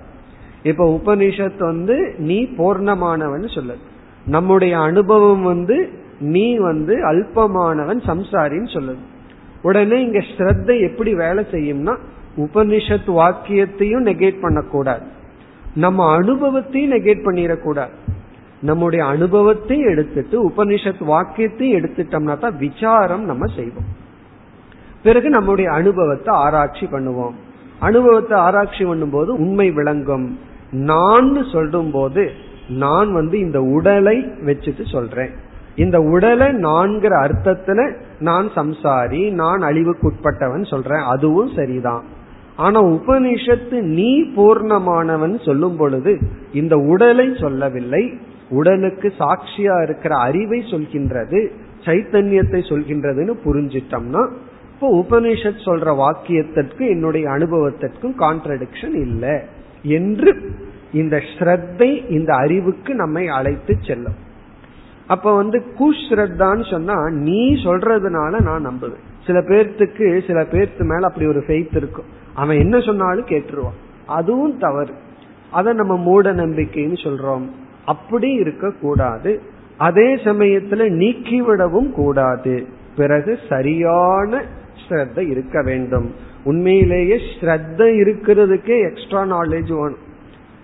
இப்ப உபனிஷத் வந்து நீ பூர்ணமானவன் சொல்லுது நம்முடைய அனுபவம் வந்து நீ வந்து அல்பமானவன் சம்சாரின்னு சொல்லுது உடனே இங்க ஸ்ரத்த எப்படி வேலை செய்யும்னா உபனிஷத் வாக்கியத்தையும் நெகேட் பண்ணக்கூடாது. நம்ம அனுபவத்தையும் நெகேட் பண்ணிடக்கூடாது. நம்முடைய அனுபவத்தையும் எடுத்துட்டு உபனிஷத் வாக்கியத்தையும் எடுத்துட்டோம்னா தான் விசாரம் நம்ம செய்வோம். பிறகு நம்முடைய அனுபவத்தை ஆராய்ச்சி பண்ணுவோம். அனுபவத்தை ஆராய்ச்சி பண்ணும்போது உண்மை விளங்கும். நான் சொல்லும் போது நான் வந்து இந்த உடலை வச்சுட்டு சொல்றேன். இந்த உடலை நான்கிற அர்த்தத்துல நான் சம்சாரி நான் அழிவுக்குட்பட்டவன் சொல்றேன். அதுவும் சரிதான். ஆனா உபனிஷத்து நீ பூர்ணமானவன் சொல்லும் பொழுது இந்த உடலை சொல்லவில்லை. உடலுக்கு சாட்சியா இருக்கிற அறிவை சொல்கின்றது சைத்தன்யத்தை சொல்கின்றதுன்னு புரிஞ்சிட்டோம்னா இப்போ உபனிஷத் சொல்ற வாக்கியத்திற்கு என்னுடைய அனுபவத்திற்கும் கான்ட்ரடிக்ஷன் இல்லை என்று இந்த ஸ்ரத்தை இந்த அறிவுக்கு நம்மை அழைத்து செல்லும். அப்ப வந்து குஸ்ரத்தான்னு சொன்னா நீ சொல்றதுனால நான் நம்புவேன். சில பேர்த்துக்கு சில பேர்த்து மேல அப்படி ஒரு ஃபெய்த் இருக்கும். அவன் என்ன சொன்னாலும் கேட்டுருவான். அதுவும் தவறு. அதை நம்ம மூட நம்பிக்கைன்னு சொல்றோம். அப்படி இருக்க கூடாது. அதே சமயத்துல நீக்கிவிடவும் கூடாது. பிறகு சரியான ஸ்ரத்த இருக்க வேண்டும். உண்மையிலேயே ஸ்ரத்த இருக்கிறதுக்கே எக்ஸ்ட்ரா நாலேஜ் வேணும்.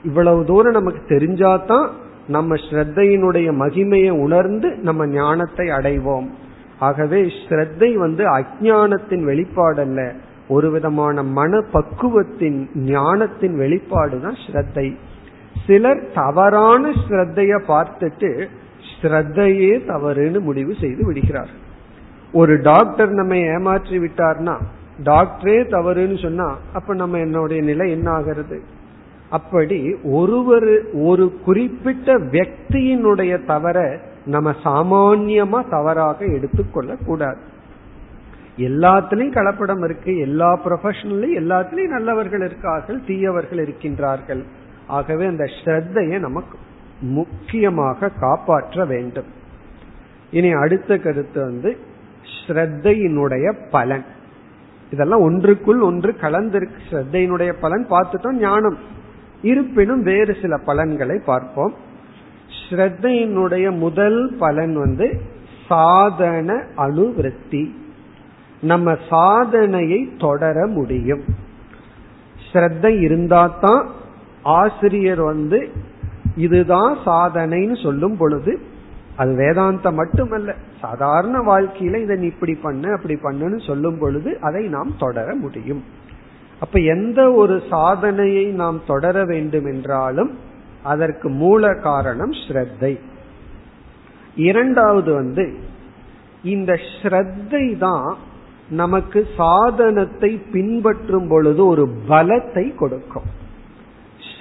இவ்வளவு தூரம் நமக்கு தெரிஞ்சாதான் நம்ம ஸ்ரத்தையினுடைய மகிமையை உணர்ந்து நம்ம ஞானத்தை அடைவோம். ஆகவே ஸ்ரத்தை வந்து அஜானத்தின் வெளிப்பாடல்ல. ஒரு விதமான மன பக்குவத்தின் ஞானத்தின் வெளிப்பாடு தான் ஸ்ரத்தை. சிலர் தவறான ஸ்ரத்தைய பார்த்துட்டு ஸ்ரத்தையே தவறுன்னு முடிவு செய்து விடுகிறார். ஒரு டாக்டர் நம்ம ஏமாற்றி விட்டார்னா டாக்டரே தவறுன்னு சொன்னா அப்ப நம்ம என்னுடைய நிலை என்ன ஆகிறது? அப்படி ஒருவர் ஒரு குறிப்பிட்ட வியக்தியினுடைய தவற நம்ம சாமான்யமா தவறாக எடுத்துக்கொள்ள கூடாது எல்லாத்திலையும் கலப்படம் இருக்கு. எல்லா ப்ரொஃபஷனலையும் எல்லாத்திலையும் நல்லவர்கள் இருக்கார்கள் தீயவர்கள் இருக்கின்றார்கள். ஆகவே அந்த ஸ்ரத்தையை நமக்கு முக்கியமாக காப்பாற்ற வேண்டும். இனி அடுத்த கருத்து வந்து ஸ்ரத்தையினுடைய பலன். இதெல்லாம் ஒன்றுக்குள் ஒன்று கலந்திருக்கு. ஸ்ரத்தையினுடைய பலன் பார்த்துட்டோம் ஞானம். இருப்பினும் வேறு சில பலன்களை பார்ப்போம். ஸ்ரத்தையினுடைய முதல் பலன் வந்து சாதன அணுவிருத்தி நம்ம சாதனையை தொடர முடியும். ஸ்ரத்தை இருந்தாதான் ஆசிரியர் வந்து இதுதான் சாதனைன்னு சொல்லும் பொழுது அது வேதாந்தம் மட்டுமல்ல சாதாரண வாழ்க்கையில இதை நீ இப்படி பண்ணு அப்படி பண்ணுன்னு சொல்லும் பொழுது அதை நாம் தொடர முடியும். அப்ப எந்த ஒரு சாதனையை நாம் தொடர வேண்டும் என்றாலும் அதற்கு மூல காரணம் ஸ்ரத்தை. இரண்டாவது வந்து இந்த ஸ்ரத்தை தான் நமக்கு சாதனத்தை பின்பற்றும் பொழுது ஒரு பலத்தை கொடுக்கும்.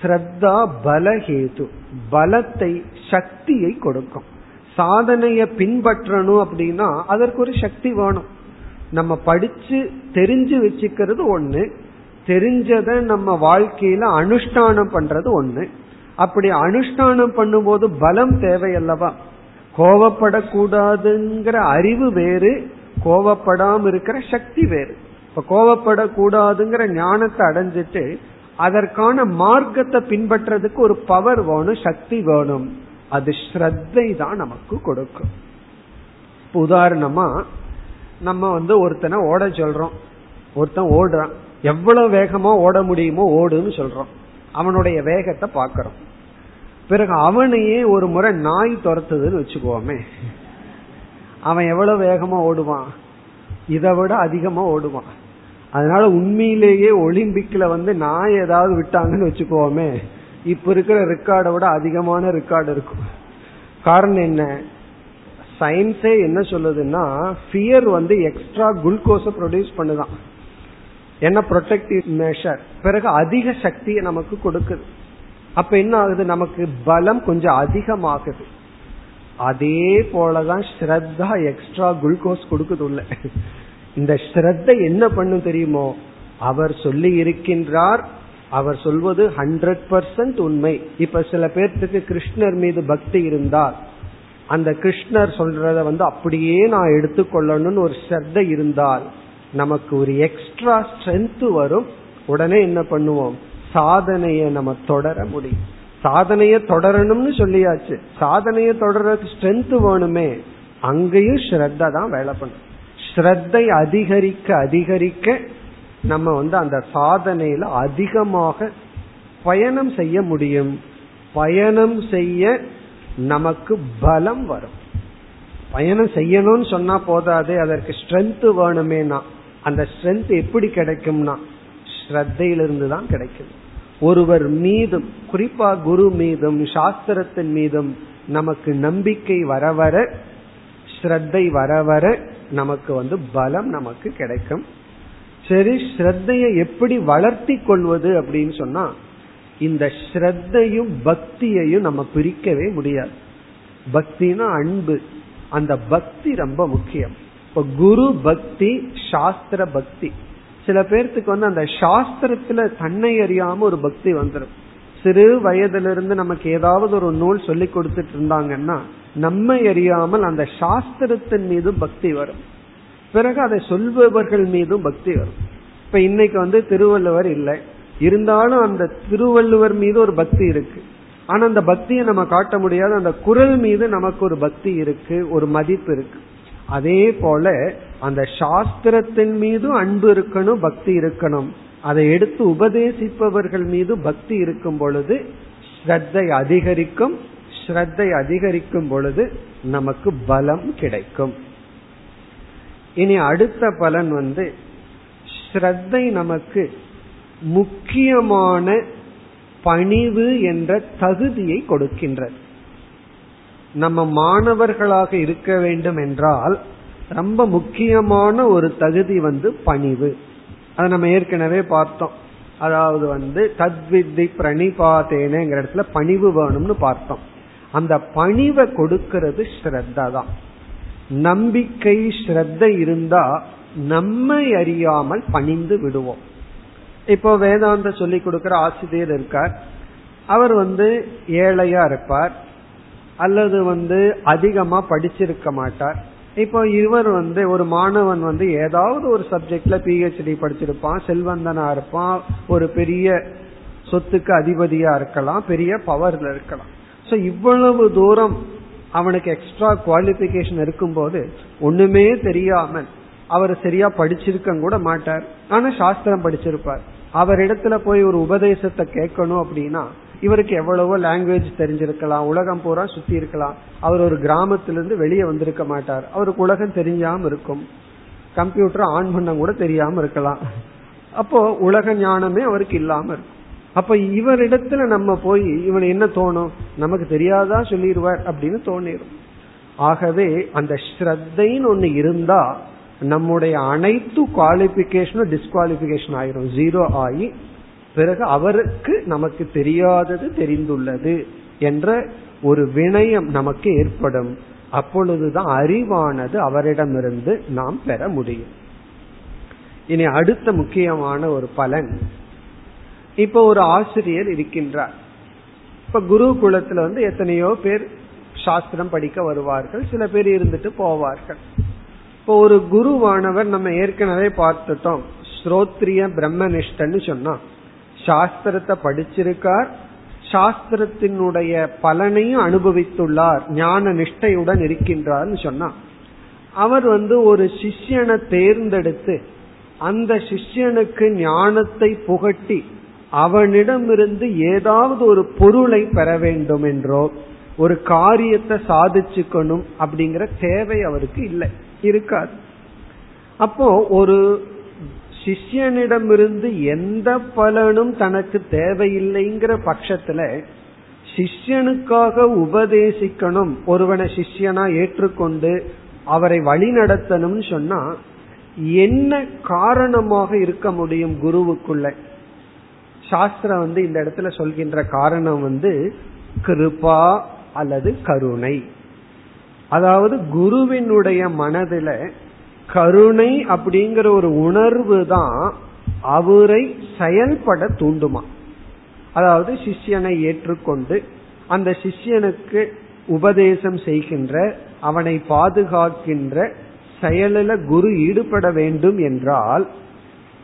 ஸ்ரத்தா பலஹேது. பலத்தை சக்தியை கொடுக்கும். சாதனைய பின்பற்றணும் அப்படின்னா அதற்கு ஒரு சக்தி வேணும். நம்ம படிச்சு தெரிஞ்சு வச்சுக்கிறது ஒண்ணு. தெரிஞ்சத நம்ம வாழ்க்கையில அனுஷ்டானம் பண்றது ஒண்ணு. அப்படி அனுஷ்டானம் பண்ணும்போது பலம் தேவையல்லவா கோவப்படக்கூடாதுங்கிற அறிவு வேறு கோவப்படாம இருக்கிற சக்தி வேறு. இப்ப கோவப்படக்கூடாதுங்கிற ஞானத்தை அடைஞ்சிட்டு அதற்கான மார்க்கத்தை பின்பற்றதுக்கு ஒரு பவர் வேணும் சக்தி வேணும். அது ஸ்ரத்தை தான் நமக்கு கொடுக்கும். உதாரணமா நம்ம வந்து ஒருத்தனை ஓட சொல்றோம். ஒருத்தன் ஓடுறான். எவ்வளவு வேகமா ஓட முடியுமோ ஓடுன்னு சொல்றோம். அவனுடைய வேகத்தை பாக்கிறோம் பிறகு அவனையே ஒரு முறை நாய் துரத்துதுன்னு வச்சுக்கோமே. அவன் எவ்வளவு வேகமா ஓடுவான்? இதை விட அதிகமா ஓடுவான். அதனால உண்மையிலேயே ஒலிம்பிக்ல வந்து நான் ஏதாவது விட்டாங்கன்னு வச்சுக்கோமே இப்ப இருக்கிற ரெக்கார்டை விட அதிகமான ரெக்கார்டு இருக்கும். காரணம் என்ன? சயின்ஸே என்ன சொல்லுதுன்னா ஃபியர் வந்து எக்ஸ்ட்ரா குளுக்கோஸை ப்ரொடியூஸ் பண்ணுதான். என்ன ப்ரொடெக்டிவ் மெஷர் பிறகு அதிக சக்தியை நமக்கு கொடுக்குது. அப்ப என்ன ஆகுது? நமக்கு பலம் கொஞ்சம் அதிகமாகுது. அதே போலதான் ஸ்ரத்தா எக்ஸ்ட்ரா குளுக்கோஸ் கொடுக்குது உள்ள இந்த ஸ்ரத்த என்ன பண்ணும் தெரியுமோ? அவர் சொல்லி இருக்கின்றார். அவர் சொல்வது ஹண்ட்ரட் பர்சன்ட் உண்மை. இப்ப சில பேர்த்துக்கு கிருஷ்ணர் மீது பக்தி இருந்தால் அந்த கிருஷ்ணர் சொல்றத வந்து அப்படியே நான் எடுத்துக்கொள்ளணும்னு ஒரு ஸ்ரத்த இருந்தால் நமக்கு ஒரு எக்ஸ்ட்ரா ஸ்ட்ரென்த் வரும். உடனே என்ன பண்ணுவோம்? சாதனையை நம்ம தொடர முடியும். சாதனைய தொடரணும்னு சொல்லியாச்சு. சாதனைய தொடர்றதுக்கு ஸ்ட்ரென்த் வேணுமே. அங்கேயும் ஸ்ரத்த தான் வேலை பண்ணும். ஸ்ரத்தை அதிகரிக்க அதிகரிக்க நம்ம வந்து அந்த சாதனையில அதிகமாக பயணம் செய்ய முடியும். பயணம் செய்ய நமக்கு பலம் வரும். பயணம் செய்யணும்னு சொன்னா போதாது அதற்கு ஸ்ட்ரென்த் வேணுமேனா? அந்த ஸ்ட்ரென்த் எப்படி கிடைக்கும்னா? ஸ்ரத்தையிலிருந்து தான் கிடைக்கும் ஒருவர் மீதும் குறிப்பா குரு மீதும் சாஸ்திரத்தின் மீதும் நமக்கு நம்பிக்கை வர வர ஸ்ரத்தை வர வர நமக்கு வந்து பலம் நமக்கு கிடைக்கும். சரி ஸ்ரத்தையை எப்படி வளர்த்தி கொள்வது அப்படின்னு சொன்னா இந்த ஸ்ரத்தையும் பக்தியையும் நம்ம பிரிக்கவே முடியாது. பக்தினா அன்பு. அந்த பக்தி ரொம்ப முக்கியம். இப்ப குரு பக்தி சாஸ்திர பக்தி. சில பேர்த்துக்கு வந்து அந்த சாஸ்திரத்துல தன்னை அறியாம ஒரு பக்தி வந்துடும் சிறு வயதிலிருந்து நமக்கு ஏதாவது ஒரு நூல் சொல்லி கொடுத்துட்டு இருந்தாங்கன்னா நம்மை அறியாமல் அந்த சாஸ்திரத்தின் மீதும் பக்தி வரும். பிறகு அதை சொல்பவர்கள் மீதும் பக்தி வரும். இப்ப இன்னைக்கு வந்து திருவள்ளுவர் இல்லை. இருந்தாலும் அந்த திருவள்ளுவர் மீது ஒரு பக்தி இருக்கு. ஆனா அந்த பக்தியை நம்ம காட்ட முடியாது. அந்த குரல் மீது நமக்கு ஒரு பக்தி இருக்கு ஒரு மதிப்பு இருக்கு. அதே போல அந்த சாஸ்திரத்தின் மீதும் அன்பு இருக்கணும் பக்தி இருக்கணும். அதை எடுத்து உபதேசிப்பவர்கள் மீது பக்தி இருக்கும் பொழுது ஸ்ரத்தை அதிகரிக்கும் ஸ்ரத்தை அதிகரிக்கும் பொழுது நமக்கு பலம் கிடைக்கும். இனி அடுத்த பலன் வந்து ஸ்ரத்தை நமக்கு முக்கியமான பணிவு என்ற தகுதியை கொடுக்கின்றது. நம்ம மாணவர்களாக இருக்க வேண்டும் என்றால் ரொம்ப முக்கியமான ஒரு தகுதி வந்து பணிவு. அதை நம்ம ஏற்கனவே பார்த்தோம். அதாவது வந்து தத்வித்தி பிரணிபாதேனங்கிற இடத்துல பணிவு வேணும்னு பார்த்தோம். அந்த பணிவை கொடுக்கிறது ஸ்ரத்தா தான். நம்பிக்கை ஸ்ரத்த இருந்தா நம்மை அறியாமல் பணிந்து விடுவோம். இப்போ வேதாந்த சொல்லி கொடுக்கிற ஆசிரியர் இருக்கார். அவர் வந்து ஏழையா இருப்பார். அல்லது வந்து அதிகமா படிச்சிருக்க மாட்டார். இப்போ இவர் வந்து ஒரு மாணவன் வந்து ஏதாவது ஒரு சப்ஜெக்ட்ல பிஹெச்டி படிச்சிருப்பான் செல்வந்தனா இருப்பான் ஒரு பெரிய சொத்துக்கு அதிபதியா இருக்கலாம் பெரிய பவர்ல இருக்கலாம். சோ இவ்வளவு தூரம் அவனுக்கு எக்ஸ்ட்ரா குவாலிபிகேஷன் இருக்கும்போது ஒண்ணுமே தெரியாமல் அவர் சரியா படிச்சிருக்க கூட மாட்டார். ஆனா சாஸ்திரம் படிச்சிருப்பார். அவரிடத்துல போய் ஒரு உபதேசத்தை கேட்கணும் அப்படின்னா இவருக்கு எவ்வளவோ லாங்குவேஜ் தெரிஞ்சிருக்கலாம் உலகம் பூரா சுத்தி இருக்கலாம். அவர் ஒரு கிராமத்திலிருந்து வெளியே வந்திருக்க மாட்டார். அவருக்கு உலகம் தெரிஞ்சாம இருக்கும். கம்ப்யூட்டர் ஆன் பண்ண கூட தெரியாம இருக்கலாம். அப்போ உலக ஞானமே அவருக்கு இல்லாம இருக்கும். அப்ப இவரிடத்துல நம்ம போய் இவன் என்ன தோணும்? நமக்கு தெரியாதா சொல்லிடுவார் அப்படின்னு தோணிடும் ஆகவே அந்த ஸ்ரத்தைன்னு ஒண்ணு இருந்தா நம்முடைய அனைத்து குவாலிபிகேஷனும் டிஸ்குவாலிபிகேஷன் ஆயிரும். ஜீரோ ஆகி பிறகு அவருக்கு நமக்கு தெரியாதது தெரிந்துள்ளது என்ற ஒரு வினயம் நமக்கு ஏற்படும். அப்பொழுதுதான் அறிவானது அவரிடமிருந்து நாம் பெற முடியும். இனி அடுத்த முக்கியமான ஒரு பலன். இப்ப ஒரு ஆசிரியர் இருக்கின்றார். இப்ப குரு குலத்துல வந்து எத்தனையோ பேர் சாஸ்திரம் படிக்க வருவார்கள். சில பேர் இருந்துட்டு போவார்கள். இப்போ ஒரு குருவானவர் நம்ம ஏற்கனவே பார்த்துட்டோம். ஸ்ரோத்ரிய பிரம்மனிஷ்டன்னு சொன்னா சாஸ்திரத்தை படிச்சிருக்கார் சாஸ்திரத்தினுடைய பலனையும் அனுபவித்துள்ளார் ஞான நிஷ்டையுடன் இருக்கின்றார்னு சொன்னா. அவர் வந்து ஒரு சிஷ்யனை தேர்ந்தெடுத்து அந்த சிஷ்யனுக்கு ஞானத்தை புகட்டி அவனிடமிருந்து ஏதாவது ஒரு பொருளை பெற வேண்டும் என்றோ ஒரு காரியத்தை சாதிச்சுக்கணும் அப்படிங்கிற தேவை அவருக்கு இல்லை இருக்காது. அப்போ ஒரு சிஷ்யனிடமிருந்து எந்த பலனும் தனக்கு தேவையில்லைங்கிற பட்சத்துல சிஷ்யனுக்காக உபதேசிக்கணும் ஒருவனை சிஷ்யனா ஏற்றுக்கொண்டு அவரை வழி நடத்தணும்னு சொன்னா என்ன காரணமாக இருக்க முடியும் குருவுக்குள்ள? சாஸ்திரம் வந்து இந்த இடத்துல சொல்கின்ற காரணம் வந்து கிருபா அல்லது கருணை. அதாவது குருவினுடைய மனதில கருணை அப்படிங்கிற ஒரு உணர்வு தான் அவரை செயல்பட தூண்டுமா. அதாவது சிஷ்யனை ஏற்றுக்கொண்டு அந்த சிஷ்யனுக்கு உபதேசம் செய்கின்ற அவனை பாதுகாக்கின்ற செயலில் குரு ஈடுபட வேண்டும் என்றால்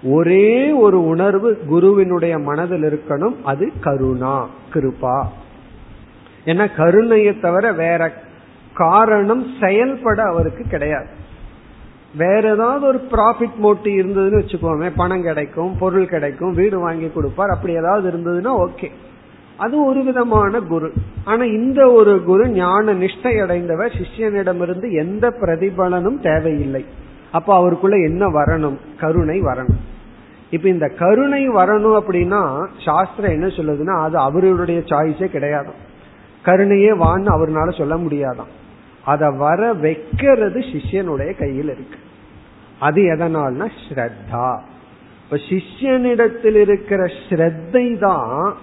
ஒரே ஒரு உணர்வு குருவினுடைய மனதில் இருக்கணும் அது கருணா கிருபா. ஏன்னா கருணையை தவிர வேற காரணம் செயல்பட அவருக்கு கிடையாது. வேற ஏதாவது ஒரு ப்ராஃபிட் மோட்டி இருந்ததுன்னு வச்சுக்கோமே பணம் கிடைக்கும் பொருள் கிடைக்கும் வீடு வாங்கி கொடுப்பார் அப்படி ஏதாவது இருந்ததுன்னா ஓகே அது ஒரு விதமான குரு. ஆனா இந்த ஒரு குரு ஞான நிஷ்டை அடைந்தவர் சிஷ்யனிடமிருந்து எந்த பிரதிபலனும் தேவையில்லை. அப்ப அவருக்குள்ள என்ன வரணும்? கருணை வரணும். இப்ப இந்த கருணை வரணும் அப்படின்னா சாஸ்திரம் என்ன சொல்லுதுன்னா அது அவருடைய சாய்ஸே கிடையாது கருணையே வான்னு அவர்னால சொல்ல முடியாதான் அதை வர வைக்கிறது சிஷ்யனுடைய கையில் இருக்கு. அது எதனால்னா ஸ்ரத்தா. இப்ப சிஷ்யனிடத்தில் இருக்கிற ஸ்ரத்தை தான்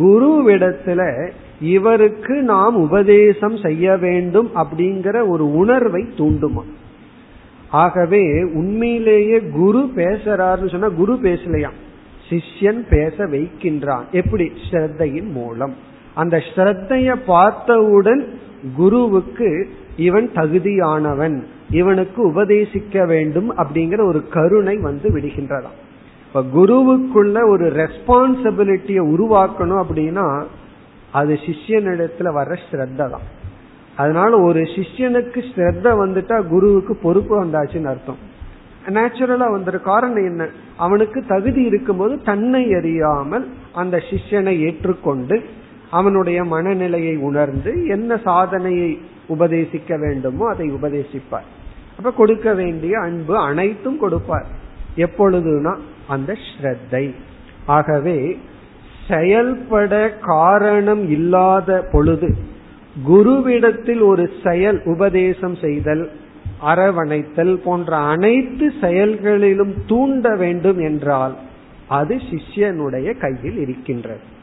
குருவிடத்துல இவருக்கு நாம் உபதேசம் செய்ய வேண்டும் அப்படிங்கிற ஒரு உணர்வை தூண்டுமா? ஆகவே உண்மையிலேயே குரு பேசுறாருன்னு சொன்னா குரு பேசலையாம் சிஷ்யன் பேச வைக்கின்றான். எப்படி? ஸ்ரத்தையின் மூலம். அந்த ஸ்ரத்தைய பார்த்தவுடன் குருவுக்கு இவன் தகுதியானவன் இவனுக்கு உபதேசிக்க வேண்டும் அப்படிங்கிற ஒரு கருணை வந்து விடுகின்றதாம். இப்ப குருவுக்குள்ள ஒரு ரெஸ்பான்சிபிலிட்டிய உருவாக்கணும் அப்படின்னா அது சிஷ்யனிடத்துல வர்ற ஸ்ரத்த தான் அதனால ஒரு சிஷ்யனுக்கு ஸ்ரத்த வந்துட்டா குருவுக்கு பொறுப்பு வந்தாச்சுன்னு அர்த்தம். நேச்சுரலா வந்துரு. காரணம் என்ன? அவனுக்கு தகுதி இருக்கும்போது தன்னை அறியாமல் அந்த சிஷ்யனை ஏற்றுக்கொண்டு அவனுடைய மனநிலையை உணர்ந்து என்ன சாதனையை உபதேசிக்க வேண்டுமோ அதை உபதேசிப்பார். அப்ப கொடுக்க வேண்டிய அன்பு அனைத்தும் கொடுப்பார். எப்பொழுதுனா அந்த ஸ்ரத்தை. ஆகவே செயல்பட காரணம் இல்லாத பொழுது குருவிடத்தில் ஒரு செயல் உபதேசம் செய்தல் அரவணைத்தல் போன்ற அனைத்து செயல்களிலும் தூண்ட வேண்டும் என்றால் அது சிஷ்யனுடைய கையில் இருக்கின்றது.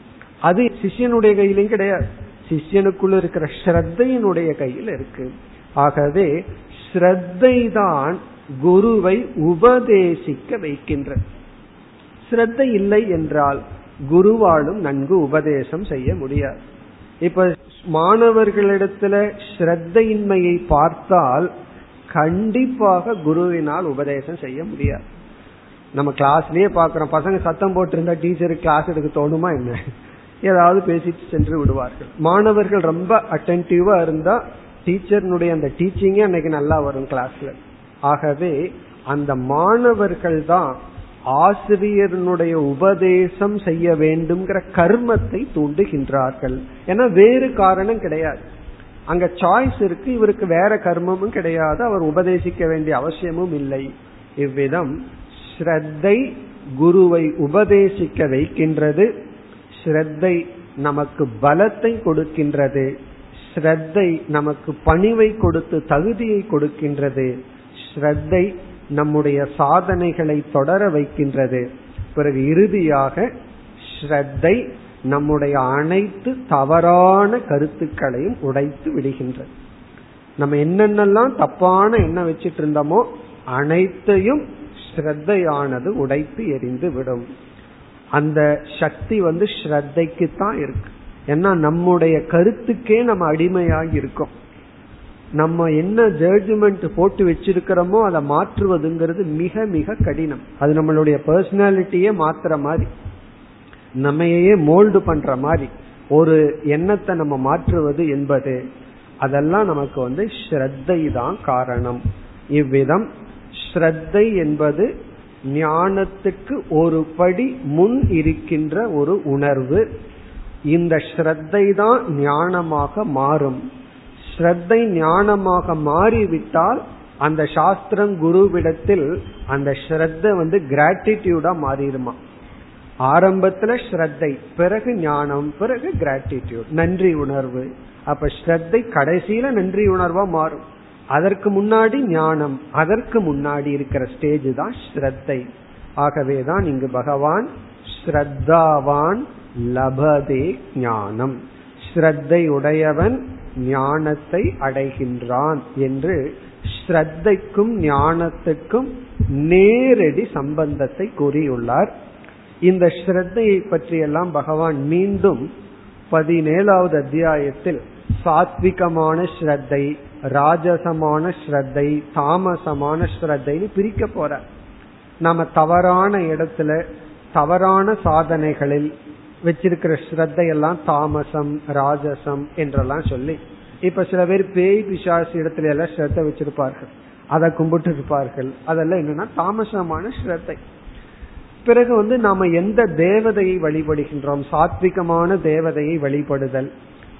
அது சிஷ்யனுடைய கையிலையும் கிடையாது. சிஷ்யனுக்குள்ள இருக்கிற ஸ்ரத்தையினுடைய கையில் இருக்கு. ஆகவே ஸ்ரத்தை தான் குருவை உபதேசிக்க வைக்கின்ற. ஸ்ரத்தை இல்லை என்றால் குருவாலும் நன்கு உபதேசம் செய்ய முடியாது. இப்ப மாணவர்களிடத்துல ஸ்ரத்தையின்மையை பார்த்தால் கண்டிப்பாக குருவினால் உபதேசம் செய்ய முடியாது. நம்ம கிளாஸ்லயே பாக்குறோம் பசங்க சத்தம் போட்டிருந்தா டீச்சருக்கு கிளாஸ் எடுக்க தோணுமா என்ன? ஏதாவது பேசிட்டு சென்று விடுவார்கள். மாணவர்கள் ரொம்ப அட்டன்டிவா இருந்தா டீச்சர்னுடைய அந்த டீச்சிங்கே அன்னைக்கு நல்லா வரும் கிளாஸ்ல ஆகவே அந்த மாணவர்கள் தான் ஆசிரியருடைய உபதேசம் செய்ய வேண்டும்ங்கிற கர்மத்தை தூண்டுகின்றார்கள். ஏன்னா வேறு காரணம் கிடையாது. அங்க சாய்ஸ் இருக்கு இவருக்கு வேற கர்மமும் கிடையாது அவர் உபதேசிக்க வேண்டிய அவசியமும் இல்லை. இவ்விதம் ஸ்ரத்தை குருவை உபதேசிக்க வைக்கின்றது. ஸ்ரத்தை நமக்கு பலத்தை கொடுக்கின்றது. ஸ்ரத்தை நமக்கு பணிவை கொடுத்து தகுதியை கொடுக்கின்றது. ஸ்ரத்தை நம்முடைய சாதனைகளை தொடர வைக்கின்றது. பிறகு இறுதியாக ஸ்ரத்தை நம்முடைய அனைத்து தவறான கருத்துக்களையும் உடைத்து விடுகின்றது. நம்ம என்னென்னலாம் தப்பான எண்ணம் வச்சிட்டு இருந்தோமோ அனைத்தையும் ஸ்ரத்தையானது உடைத்து எரிந்து விடும். அந்த சக்தி வந்து ஸ்ரத்தைக்கு தான் இருக்கு. ஏன்னா நம்முடைய கருத்துக்கே நம்ம அடிமையாகி இருக்கோம். நம்ம என்ன ஜட்ஜ்மெண்ட் போட்டு வச்சிருக்கிறோமோ அதை மாற்றுவதுங்கிறது மிக மிக கடினம். அது நம்மளுடைய பர்சனாலிட்டியே மாத்துற மாதிரி. நம்மையே மோல்டு பண்ற மாதிரி. ஒரு எண்ணத்தை நம்ம மாற்றுவது என்பது அதெல்லாம் நமக்கு வந்து ஸ்ரத்தை தான் காரணம். இவ்விதம் ஸ்ரத்தை என்பது ஞானத்துக்கு ஒரு படி முன் இருக்கின்ற ஒரு உணர்வு. இந்த ஸ்ரத்தை தான் ஞானமாக மாறும். ஸ்ரத்தை ஞானமாக மாறிவிட்டால் அந்த சாஸ்திரம் குருவிடத்தில் அந்த ஸ்ரத்த வந்து கிராட்டிடியூடா மாறிடுமா? ஆரம்பத்துல ஸ்ரத்தை பிறகு ஞானம் பிறகு கிராட்டிடியூட் நன்றி உணர்வு. அப்ப ஸ்ரத்தை கடைசியில நன்றி உணர்வா மாறும். அதற்கு முன்னாடி ஞானம் அதற்கு முன்னாடி இருக்கிற ஸ்டேஜ் தான் ஸ்ரத்தை. ஆகவேதான் இங்கு பகவான் ஸ்ரத்தாவான் லபதே ஞானம். ஸ்ரத்தை உடையவன் ஞானத்தை அடைகின்றான் என்று ஸ்ரத்தைக்கும் ஞானத்துக்கும் நேரடி சம்பந்தத்தை கூறியுள்ளார். இந்த ஸ்ரத்தையை பற்றியெல்லாம் பகவான் மீண்டும் பதினேழாவது அத்தியாயத்தில் சாத்விகமான ஸ்ரத்தை ராஜசமான ஸ்ரத்தை தாமசமான ஸ்ரத்தைன்னு பிரிக்க போற. நம்ம தவறான இடத்துல தவறான சாதனைகளில் வச்சிருக்கிற ஸ்ரத்தையெல்லாம் தாமசம் ராஜசம் என்றெல்லாம் சொல்லி இப்ப சில பேர் பேய் பிசாசு இடத்துல எல்லாம் ஸ்ரத்த வச்சிருப்பார்கள். அதை கும்பிட்டு இருப்பார்கள் அதெல்லாம் என்னன்னா தாமசமான ஸ்ரத்தை. பிறகு வந்து நாம எந்த தேவதையை வழிபடுகின்றோம்? சாத்விகமான தேவதையை வழிபடுதல்.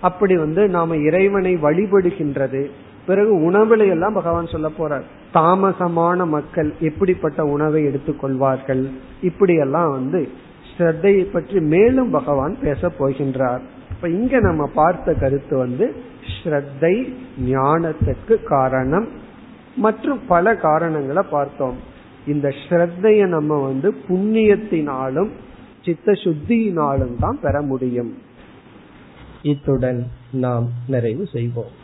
அப்படி வந்து நாம இறைவனை வழிபடுகின்றது. பிறகு உணவுல எல்லாம் பகவான் சொல்ல போறார். தாமசமான மக்கள் எப்படிப்பட்ட உணவை எடுத்துக்கொள்வார்கள் இப்படி எல்லாம் வந்து ஸ்ரத்தையை பற்றி மேலும் பகவான் பேச போகின்றார். இப்ப இங்க நம்ம பார்த்த கருத்து வந்து ஸ்ரத்தை ஞானத்துக்கு காரணம் மற்றும் பல காரணங்களை பார்த்தோம். இந்த ஸ்ரத்தைய நம்ம வந்து புண்ணியத்தினாலும் சித்த சுத்தியினாலும் தான் பெற முடியும். இத்துடன் நாம் நிறைவு செய்வோம்.